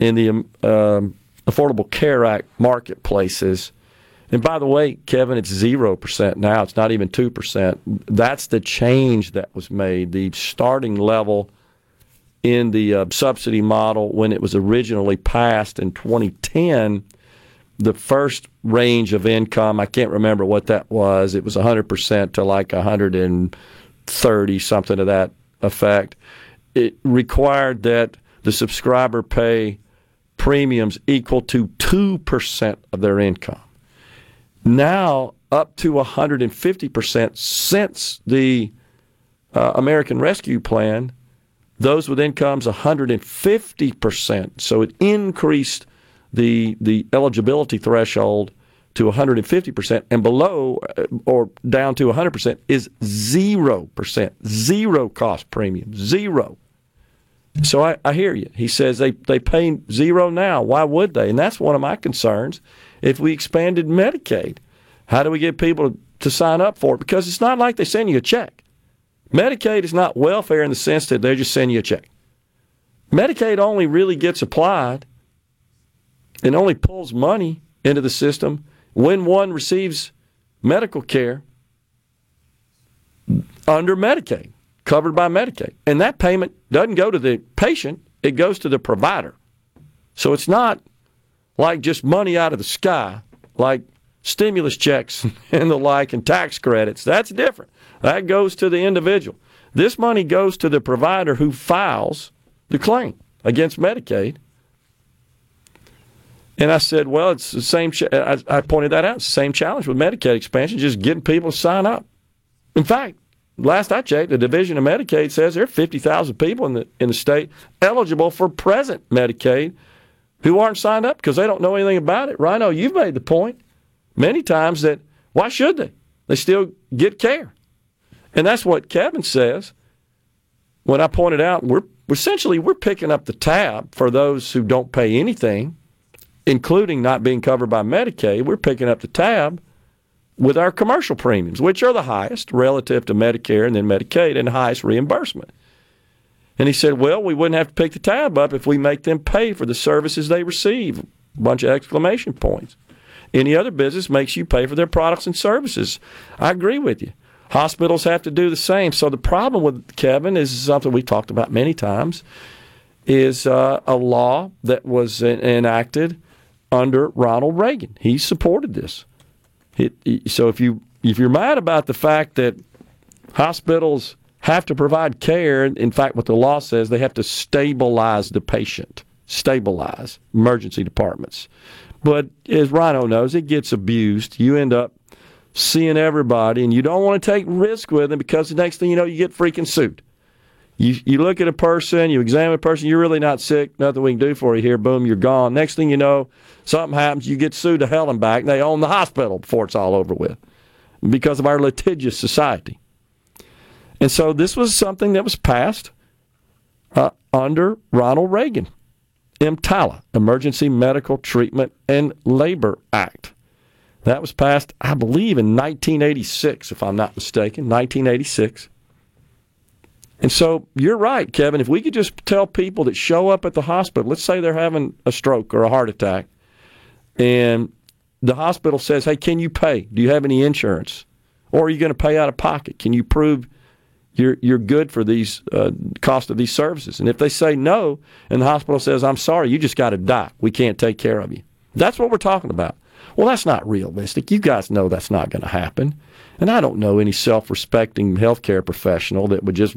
in the um, Affordable Care Act marketplaces. And by the way, Kevin, it's 0% now. It's not even 2%. That's the change that was made. The starting level in the uh, subsidy model when it was originally passed in 2010 the first range of income, I can't remember what that was. It was 100% to like 130, something to that effect. It required that the subscriber pay premiums equal to 2% of their income. Now, up to 150% since the uh, American Rescue Plan, those with incomes 150%. So it increased the the eligibility threshold to 150% and below uh, or down to 100% is 0%. Zero cost premium. Zero. So I, I hear you. He says they, they pay zero now. Why would they? And that's one of my concerns. If we expanded Medicaid, how do we get people to sign up for it? Because it's not like they send you a check. Medicaid is not welfare in the sense that they just send you a check. Medicaid only really gets applied and only pulls money into the system when one receives medical care under Medicaid, covered by Medicaid. And that payment doesn't go to the patient, it goes to the provider. So it's not like just money out of the sky, like stimulus checks [LAUGHS] and the like and tax credits. That's different. That goes to the individual. This money goes to the provider who files the claim against Medicaid and I said, well, it's the same. Ch- I, I pointed that out. It's the same challenge with Medicaid expansion, just getting people to sign up. In fact, last I checked, the division of Medicaid says there are 50,000 people in the in the state eligible for present Medicaid who aren't signed up because they don't know anything about it. Rhino, you've made the point many times that why should they? They still get care, and that's what Kevin says. When I pointed out, we're essentially we're picking up the tab for those who don't pay anything including not being covered by Medicaid, we're picking up the tab with our commercial premiums, which are the highest relative to Medicare and then Medicaid and highest reimbursement. And he said, Well, we wouldn't have to pick the tab up if we make them pay for the services they receive. A bunch of exclamation points. Any other business makes you pay for their products and services. I agree with you. Hospitals have to do the same. So the problem with Kevin is something we've talked about many times is uh, a law that was enacted under Ronald Reagan. He supported this. It, so if you if you're mad about the fact that hospitals have to provide care, in fact, what the law says they have to stabilize the patient, stabilize emergency departments. But as Rhino knows, it gets abused. You end up seeing everybody, and you don't want to take risk with them because the next thing you know, you get freaking sued. You, you look at a person, you examine a person, you're really not sick, nothing we can do for you here, boom, you're gone. Next thing you know, something happens, you get sued to hell and back, and they own the hospital before it's all over with because of our litigious society. And so this was something that was passed uh, under Ronald Reagan. EMTALA, Emergency Medical Treatment and Labor Act. That was passed, I believe, in 1986, if I'm not mistaken, 1986. And so you're right, Kevin. If we could just tell people that show up at the hospital, let's say they're having a stroke or a heart attack, and the hospital says, hey, can you pay? Do you have any insurance? Or are you going to pay out of pocket? Can you prove you're, you're good for these uh, cost of these services? And if they say no, and the hospital says, I'm sorry, you just got to die. We can't take care of you. That's what we're talking about. Well, that's not realistic. You guys know that's not going to happen. And I don't know any self respecting healthcare professional that would just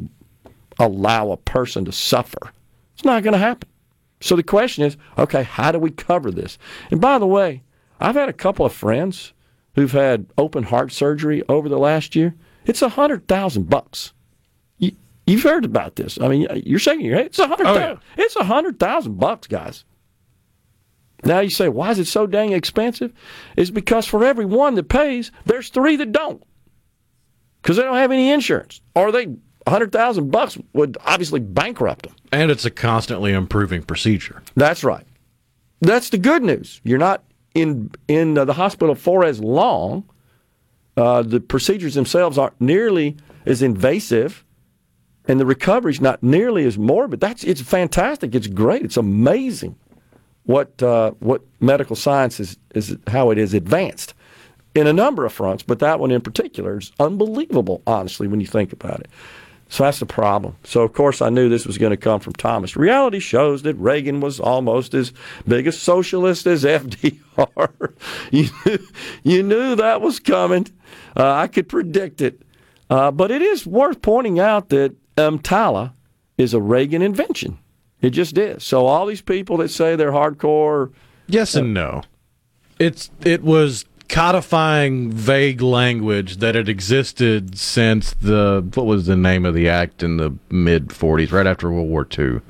allow a person to suffer. It's not going to happen. So the question is okay, how do we cover this? And by the way, I've had a couple of friends who've had open heart surgery over the last year. It's a hundred thousand bucks. You, you've heard about this. I mean, you're shaking your head. It's a hundred.
Oh, yeah.
It's a hundred thousand bucks, guys. Now you say, why is it so dang expensive? It's because for every one that pays, there's three that don't, because they don't have any insurance, or they hundred thousand bucks would obviously bankrupt them.
And it's a constantly improving procedure.
That's right. That's the good news. You're not in in uh, the hospital for as long. Uh, the procedures themselves aren't nearly as invasive, and the recovery's not nearly as morbid. That's it's fantastic. It's great. It's amazing what uh, what medical science is is how it is advanced in a number of fronts, but that one in particular is unbelievable. Honestly, when you think about it. So that's the problem. So of course I knew this was going to come from Thomas. Reality shows that Reagan was almost as big a socialist as [LAUGHS] FDR. you, knew, you knew that was coming. Uh, I could predict it. Uh, but it is worth pointing out that EMTALA is a Reagan invention. It just is. So all these people that say they're hardcore,
Yes and no. It's it was codifying vague language that had existed since the what was the name of the act in the mid 40s, right after World War II.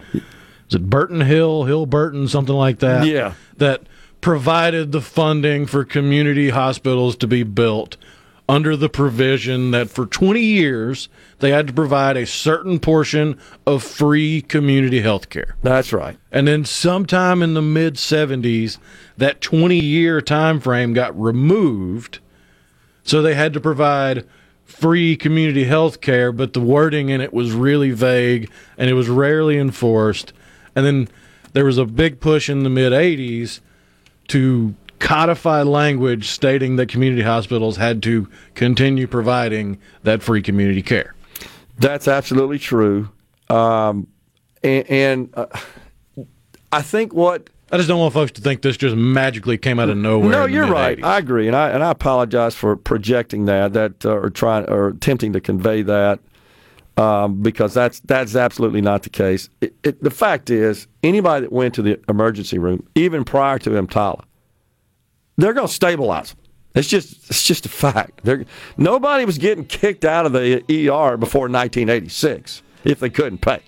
Is it Burton Hill, Hill Burton, something like that?
Yeah.
That provided the funding for community hospitals to be built under the provision that for 20 years they had to provide a certain portion of free community health care.
that's right.
And then sometime in the mid 70s, that 20 year time frame got removed. So they had to provide free community health care, but the wording in it was really vague and it was rarely enforced. And then there was a big push in the mid 80s to codify language stating that community hospitals had to continue providing that free community care.
That's absolutely true. Um, and and uh, I think what
I just don't want folks to think this just magically came out of nowhere.
No, you're right.
mid-80s.
I agree, and I and I apologize for projecting that, that uh, or trying or attempting to convey that, um, because that's that's absolutely not the case. It, it, the fact is, anybody that went to the emergency room, even prior to EMTALA, they're going to stabilize them. It's just it's just a fact. They're, nobody was getting kicked out of the ER before 1986 if they couldn't pay.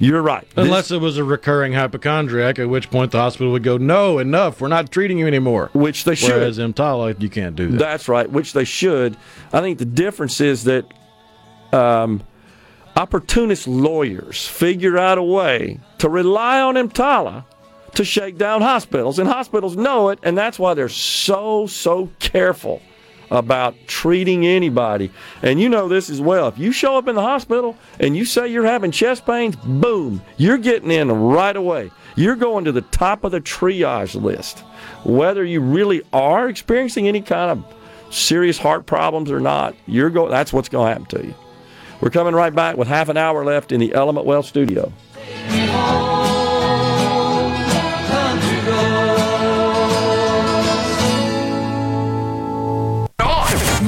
You're right. This-
Unless it was a recurring hypochondriac, at which point the hospital would go, "No, enough. We're not treating you anymore."
which they should.
Whereas EMTALA, you can't do that.
That's right, which they should. I think the difference is that um, opportunist lawyers figure out a way to rely on EMTALA to shake down hospitals, and hospitals know it, and that's why they're so, so careful about treating anybody. And you know this as well. If you show up in the hospital and you say you're having chest pains, boom, you're getting in right away. You're going to the top of the triage list. Whether you really are experiencing any kind of serious heart problems or not, you're go- that's what's going to happen to you. We're coming right back with half an hour left in the Element Wealth studio.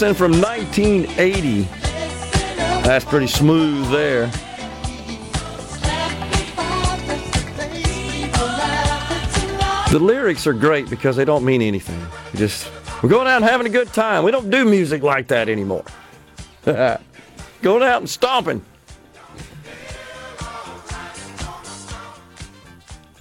From 1980. That's pretty smooth there. The lyrics are great because they don't mean anything. You just we're going out and having a good time. We don't do music like that anymore. [LAUGHS] going out and stomping.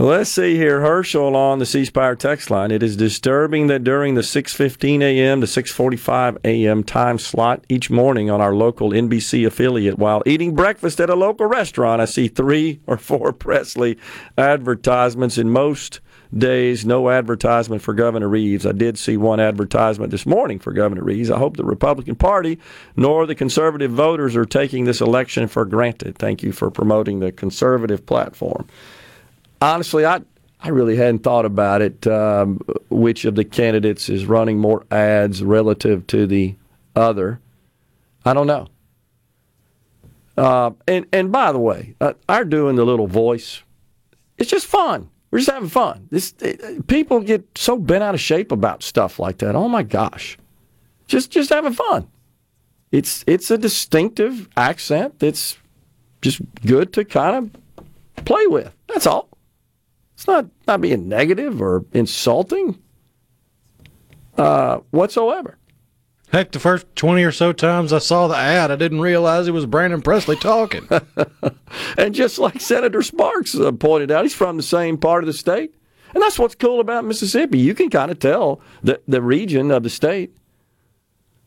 Let's see here, Herschel on the C Spire text line. It is disturbing that during the 6:15 a.m. to 6:45 a.m. time slot each morning on our local NBC affiliate, while eating breakfast at a local restaurant, I see three or four [LAUGHS] Presley advertisements. In most days, no advertisement for Governor Reeves. I did see one advertisement this morning for Governor Reeves. I hope the Republican Party nor the conservative voters are taking this election for granted. Thank you for promoting the conservative platform honestly, I I really hadn't thought about it. Um, which of the candidates is running more ads relative to the other? I don't know. Uh, and and by the way, uh, our doing the little voice, it's just fun. We're just having fun. This people get so bent out of shape about stuff like that. Oh my gosh, just just having fun. It's it's a distinctive accent that's just good to kind of play with. That's all. It's not not being negative or insulting uh, whatsoever.
Heck, the first 20 or so times I saw the ad, I didn't realize it was Brandon Presley talking. [LAUGHS]
and just like Senator Sparks uh, pointed out, he's from the same part of the state. And that's what's cool about Mississippi. You can kind of tell the, the region of the state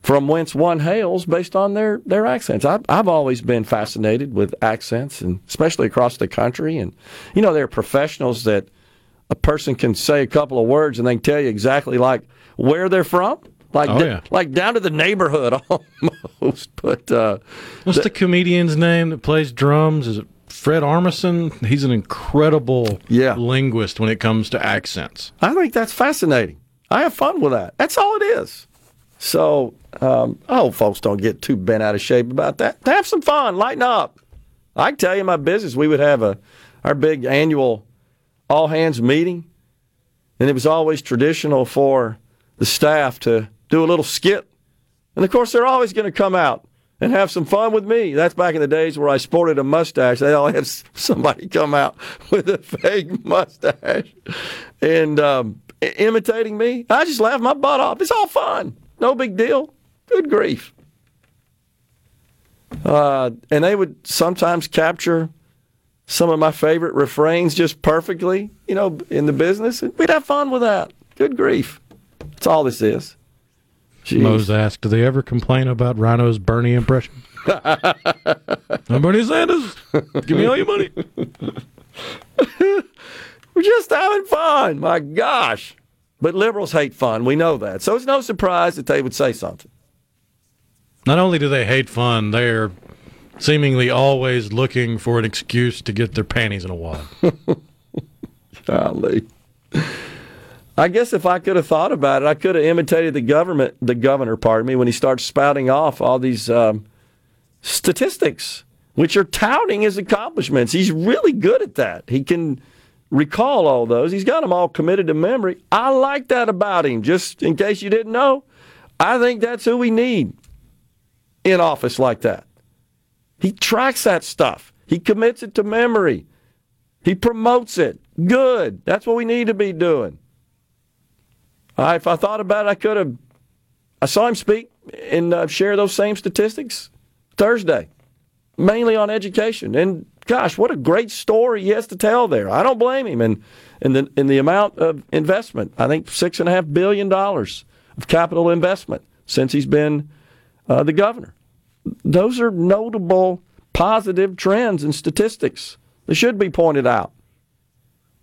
from whence one hails based on their, their accents. I've, I've always been fascinated with accents, and especially across the country. And, you know, there are professionals that a person can say a couple of words and they can tell you exactly like where they're from. Like,
Oh,
da-
yeah.
like down to the neighborhood [LAUGHS] almost. But uh,
What's the comedian's name that plays drums? Is it Fred Armisen? He's an incredible
Yeah.
linguist when it comes to accents.
I think that's fascinating. I have fun with that. That's all it is. So um, I hope folks don't get too bent out of shape about that. Have some fun, lighten up. I can tell you my business. We would have a our big annual all hands meeting, and it was always traditional for the staff to do a little skit, and of course they're always going to come out and have some fun with me. That's back in the days where I sported a mustache. They all have somebody come out [LAUGHS] with a fake mustache and um, imitating me. I just laugh my butt off. It's all fun. No big deal. Good grief. Uh, and they would sometimes capture some of my favorite refrains just perfectly, you know, in the business. And we'd have fun with that. Good grief. That's all this is. Jeez.
Mose asked, do they ever complain about Rhino's Bernie impression? I'm Bernie Sanders. Give me all your money. [LAUGHS]
We're just having fun. My gosh. But liberals hate fun. We know that. So it's no surprise that they would say something.
Not only do they hate fun, they're seemingly always looking for an excuse to get their panties in a wad. [LAUGHS]
Golly. I guess if I could have thought about it, I could have imitated the government, the governor, pardon me, when he starts spouting off all these um, statistics, which are touting his accomplishments. He's really good at that. He can recall all those. He's got them all committed to memory. I like that about him. Just in case you didn't know, I think that's who we need in office like that. He tracks that stuff. He commits it to memory. He promotes it. Good. That's what we need to be doing. Uh, if I thought about it, I could have. I saw him speak and uh, share those same statistics Thursday, mainly on education. And gosh, what a great story he has to tell there. I don't blame him. And in the and the amount of investment, I think six and a half billion dollars of capital investment since he's been uh, the governor. Those are notable positive trends and statistics. that should be pointed out.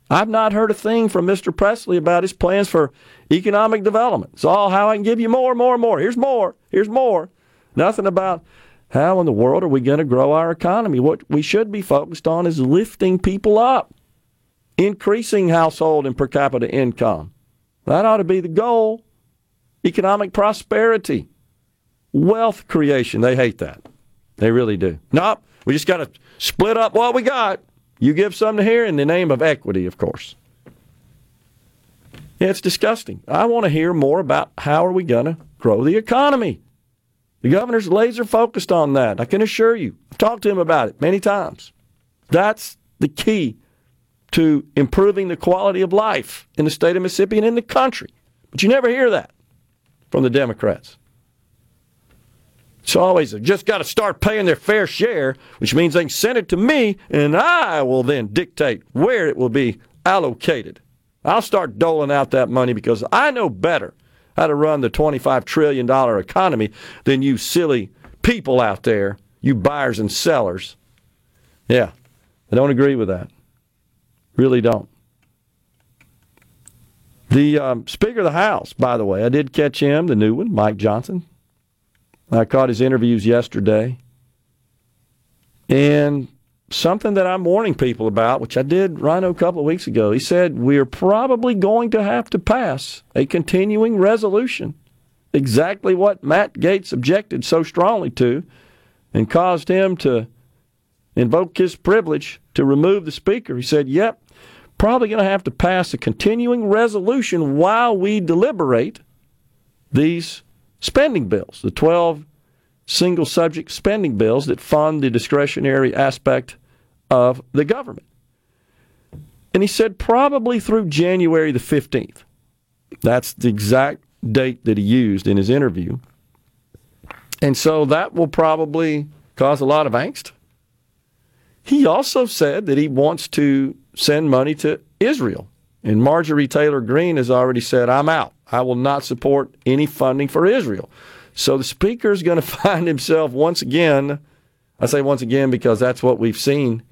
I've not heard a thing from Mr. Presley about his plans for economic development. It's all how I can give you more, more, more. Here's more. Here's more. Nothing about how in the world are we going to grow our economy. What we should be focused on is lifting people up, increasing household and per capita income. That ought to be the goal. Economic prosperity, wealth creation. They hate that. They really do. Nope. We just got to split up what we got. You give some to here in the name of equity, of course. Yeah, it's disgusting. I want to hear more about how are we going to grow the economy. The governor's laser focused on that. I can assure you. I've talked to him about it many times. That's the key to improving the quality of life in the state of Mississippi and in the country. But you never hear that from the Democrats. It's always just got to start paying their fair share, which means they can send it to me, and I will then dictate where it will be allocated. I'll start doling out that money because I know better how to run the $25 trillion economy than you silly people out there, you buyers and sellers. Yeah, I don't agree with that. Really don't. The um, Speaker of the House, by the way, I did catch him, the new one, Mike Johnson. I caught his interviews yesterday. And something that I'm warning people about, which I did, Rhino, a couple of weeks ago, he said, We're probably going to have to pass a continuing resolution. Exactly what Matt Gaetz objected so strongly to and caused him to invoke his privilege to remove the speaker. He said, Yep, probably going to have to pass a continuing resolution while we deliberate these spending bills, the 12 single subject spending bills that fund the discretionary aspect of the government. And he said probably through January the 15th. That's the exact date that he used in his interview. And so that will probably cause a lot of angst. He also said that he wants to send money to Israel. And Marjorie Taylor Greene has already said, I'm out. I will not support any funding for Israel. So the speaker is going [LAUGHS] to find himself once again. I say once again because that's what we've seen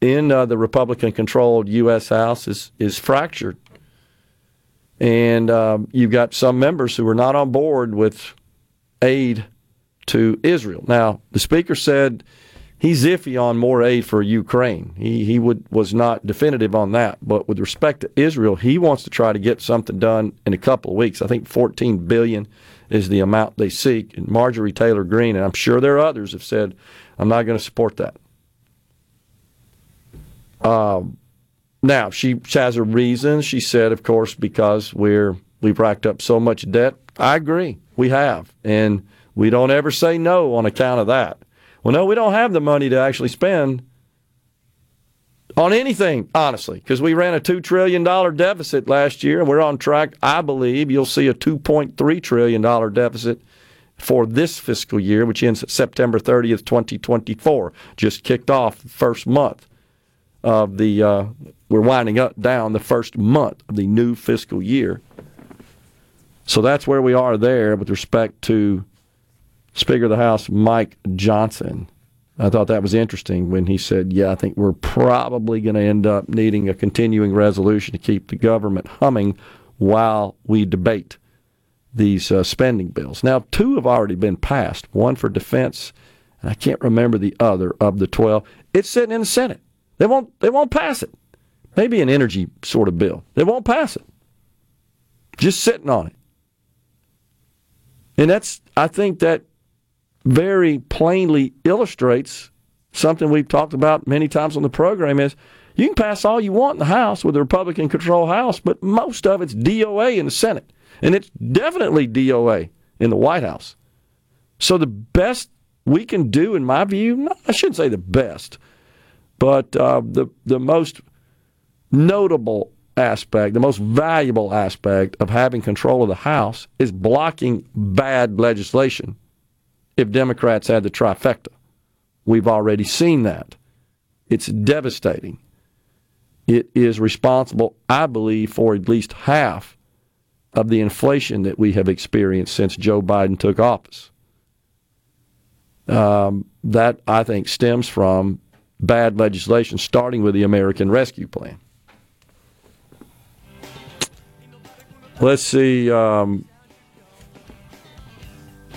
in uh, the Republican-controlled U.S. House is is fractured, and um, you've got some members who are not on board with aid to Israel. Now the speaker said he's iffy on more aid for Ukraine. He he would was not definitive on that, but with respect to Israel, he wants to try to get something done in a couple of weeks. I think 14 billion is the amount they seek. And Marjorie Taylor Greene, and I'm sure there are others, have said, "I'm not going to support that." Um, now she has her reasons. She said, of course, because we're we've racked up so much debt. I agree, we have, and we don't ever say no on account of that. Well, no, we don't have the money to actually spend on anything, honestly, because we ran a $2 trillion deficit last year, and we're on track, I believe, you'll see a $2.3 trillion deficit for this fiscal year, which ends September 30th, 2024. Just kicked off the first month of the, uh, we're winding up down the first month of the new fiscal year. So that's where we are there with respect to Speaker of the House Mike Johnson. I thought that was interesting when he said, Yeah, I think we're probably going to end up needing a continuing resolution to keep the government humming while we debate these uh, spending bills. Now, two have already been passed one for defense, and I can't remember the other of the 12. It's sitting in the Senate. They won't, they won't pass it. Maybe an energy sort of bill. They won't pass it. Just sitting on it. And that's, I think that very plainly illustrates something we've talked about many times on the program is you can pass all you want in the House with a Republican controlled House, but most of it's DOA in the Senate. And it's definitely DOA in the White House. So the best we can do, in my view, I shouldn't say the best, but uh, the, the most notable aspect, the most valuable aspect of having control of the House is blocking bad legislation if Democrats had the trifecta. We've already seen that. It's devastating. It is responsible, I believe, for at least half of the inflation that we have experienced since Joe Biden took office. Um, that, I think, stems from bad legislation, starting with the American Rescue Plan. Let's see. Um,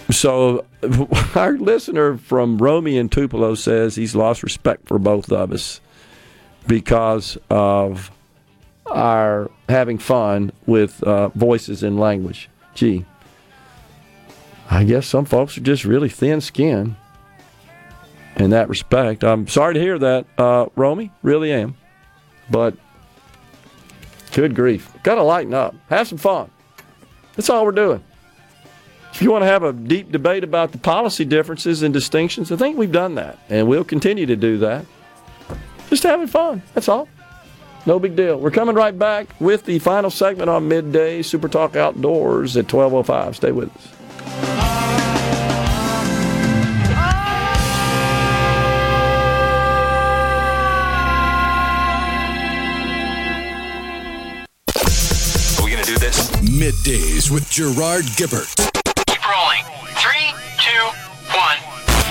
so, [LAUGHS] our listener from Romy and Tupelo says he's lost respect for both of us because of our having fun with uh, voices and language. Gee, I guess some folks are just really thin skinned in that respect. I'm sorry to hear that, uh, Romy. Really am. But good grief. Got to lighten up. Have some fun. That's all we're doing. If you want to have a deep debate about the policy differences and distinctions, I think we've done that, and we'll continue to do that. Just having fun. That's all. No big deal. We're coming right back with the final segment on midday Super Talk Outdoors at 12:05. Stay with us.
Are we going to do this?
Middays with Gerard
Gibert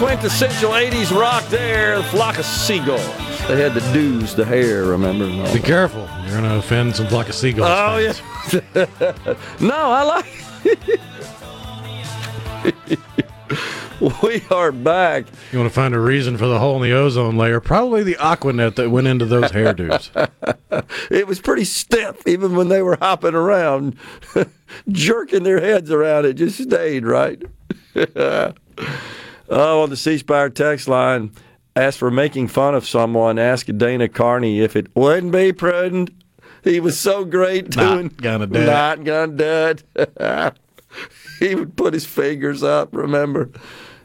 Quintessential 80s rock there, the flock of seagulls. They had the dews, the hair, remember?
Be
that.
careful. You're going to offend some flock of seagulls.
Oh,
fans.
yeah. [LAUGHS] no, I like We are back.
You want to find a reason for the hole in the ozone layer? Probably the Aquanet that went into those hairdos. [LAUGHS]
It was pretty stiff, even when they were hopping around, [LAUGHS] jerking their heads around. It just stayed right. Oh, on the C Spire text line, asked for making fun of someone. Asked Dana Carvey if it wouldn't be prudent. He was so great doing.
Not gonna do it.
Not gonna do it. [LAUGHS] he would put his fingers up. Remember,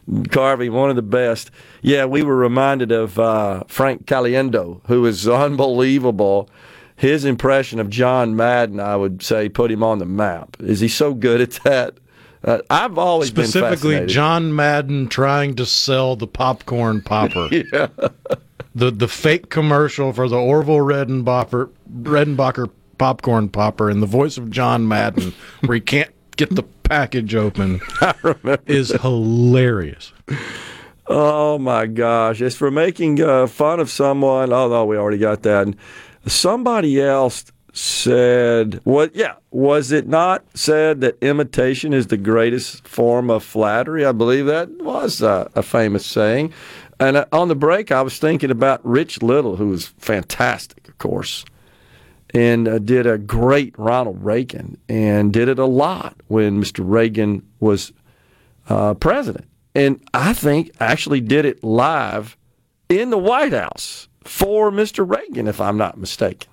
Carvey, one of the best. Yeah, we were reminded of uh, Frank Caliendo, who is unbelievable. His impression of John Madden, I would say, put him on the map. Is he so good at that? Uh, I've always
Specifically. John Madden trying to sell the popcorn popper. [LAUGHS]
Yeah.
The the fake commercial for the Orville Redenbacher Redenbacher popcorn popper in the voice of John Madden, where he can't get the package open, [LAUGHS] is hilarious.
Oh my gosh! It's for making uh, fun of someone. Oh no, we already got that. And somebody else said, "What? Yeah, was it not said that imitation is the greatest form of flattery?" I believe that was uh, a famous saying. And uh, on the break, I was thinking about Rich Little, who was fantastic, of course, and uh, did a great Ronald Reagan, and did it a lot when Mr. Reagan was uh, president. And I think actually did it live in the White House for Mr. Reagan, if I'm not mistaken.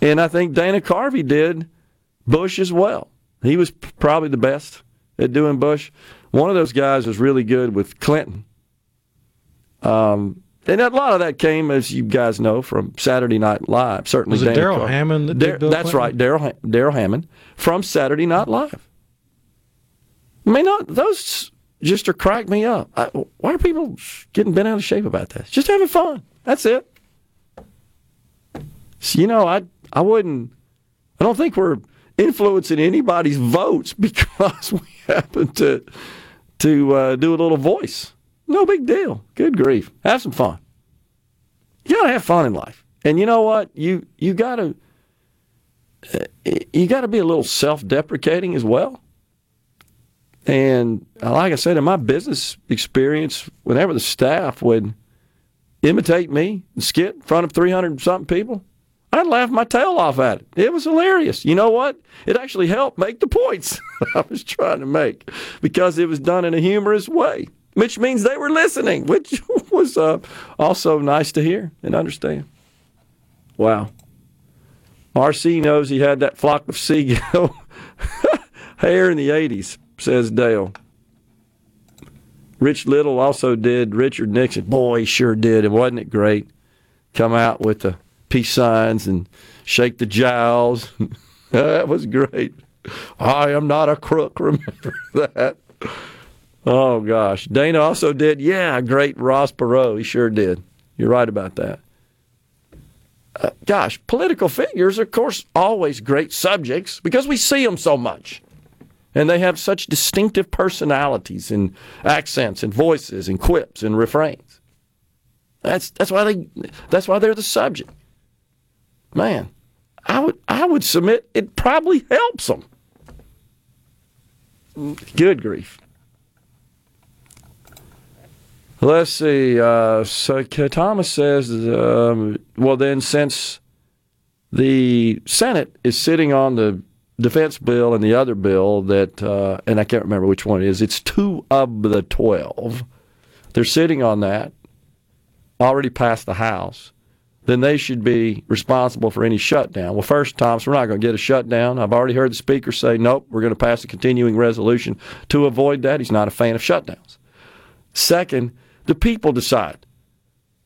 And I think Dana Carvey did Bush as well. He was probably the best at doing Bush. One of those guys was really good with Clinton. Um, and a lot of that came, as you guys know, from Saturday Night Live. Certainly,
Was it
Dana Darrell
Hammond that did
Dar- That's right, Darrell Darrell Hammond from Saturday Night Live. I mean, not, those just are crack me up. I, why are people getting bent out of shape about this? Just having fun. That's it. You know, I I wouldn't. I don't think we're influencing anybody's votes [LAUGHS] because we happen to to uh, do a little voice. No big deal. Good grief. Have some fun. You gotta have fun in life, and you know what? You you gotta uh, you gotta be a little self deprecating as well. And uh, like I said, in my business experience, whenever the staff would imitate me and skit in front of 300 something people, I'd laugh my tail off at it. It was hilarious. You know what? It actually helped make the points [LAUGHS] I was trying to make because it was done in a humorous way, which means they were listening, which [LAUGHS] was uh, also nice to hear and understand. Wow. RC knows he had that flock of [LAUGHS] seagull hair in the 80s, says Dale. Rich Little also did Richard Nixon. Boy, sure did. And wasn't it great? Come out with the peace signs and shake the jowls. [LAUGHS] that was great. I am not a crook. [LAUGHS] Remember that? Oh, gosh. Dana also did, yeah, great Ross Perot. He sure did. You're right about that. Uh, gosh, political figures, of course, always great subjects because we see them so much. And they have such distinctive personalities and accents and voices and quips and refrains. That's that's why they that's why they're the subject. Man, I would I would submit it probably helps them. Good grief. Let's see. Uh, so Thomas says, um, well, then, since the Senate is sitting on the defense bill and the other bill that, uh, and I can't remember which one it is, it's two of the 12. They're sitting on that, already passed the House. Then they should be responsible for any shutdown. Well, first, Thomas, we're not going to get a shutdown. I've already heard the Speaker say, nope, we're going to pass a continuing resolution to avoid that. He's not a fan of shutdowns. Second, the people decide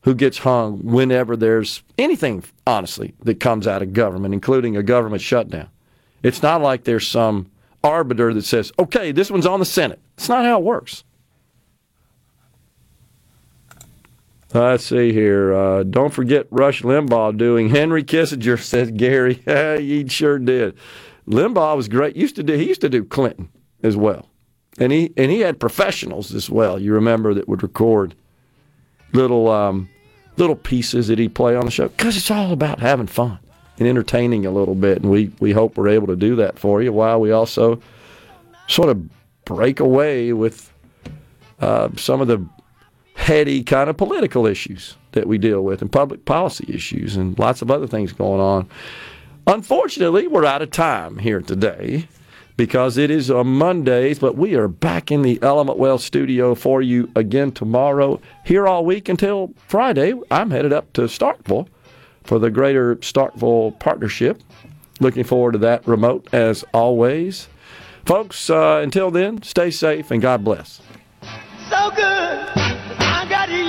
who gets hung whenever there's anything, honestly, that comes out of government, including a government shutdown. It's not like there's some arbiter that says, okay, this one's on the Senate. It's not how it works. Let's see here. Uh, don't forget Rush Limbaugh doing Henry Kissinger, [LAUGHS] says Gary. [LAUGHS] he sure did. Limbaugh was great. Used to do he used to do Clinton as well. And he and he had professionals as well. You remember that would record little um, little pieces that he'd play on the show because it's all about having fun and entertaining a little bit. And we we hope we're able to do that for you while we also sort of break away with uh, some of the heady kind of political issues that we deal with and public policy issues and lots of other things going on. Unfortunately, we're out of time here today because it is on Mondays, but we are back in the Element Wealth studio for you again tomorrow. Here all week until Friday. I'm headed up to Starkville for the Greater Starkville Partnership. Looking forward to that remote as always. Folks, uh, until then, stay safe and God bless.
So good,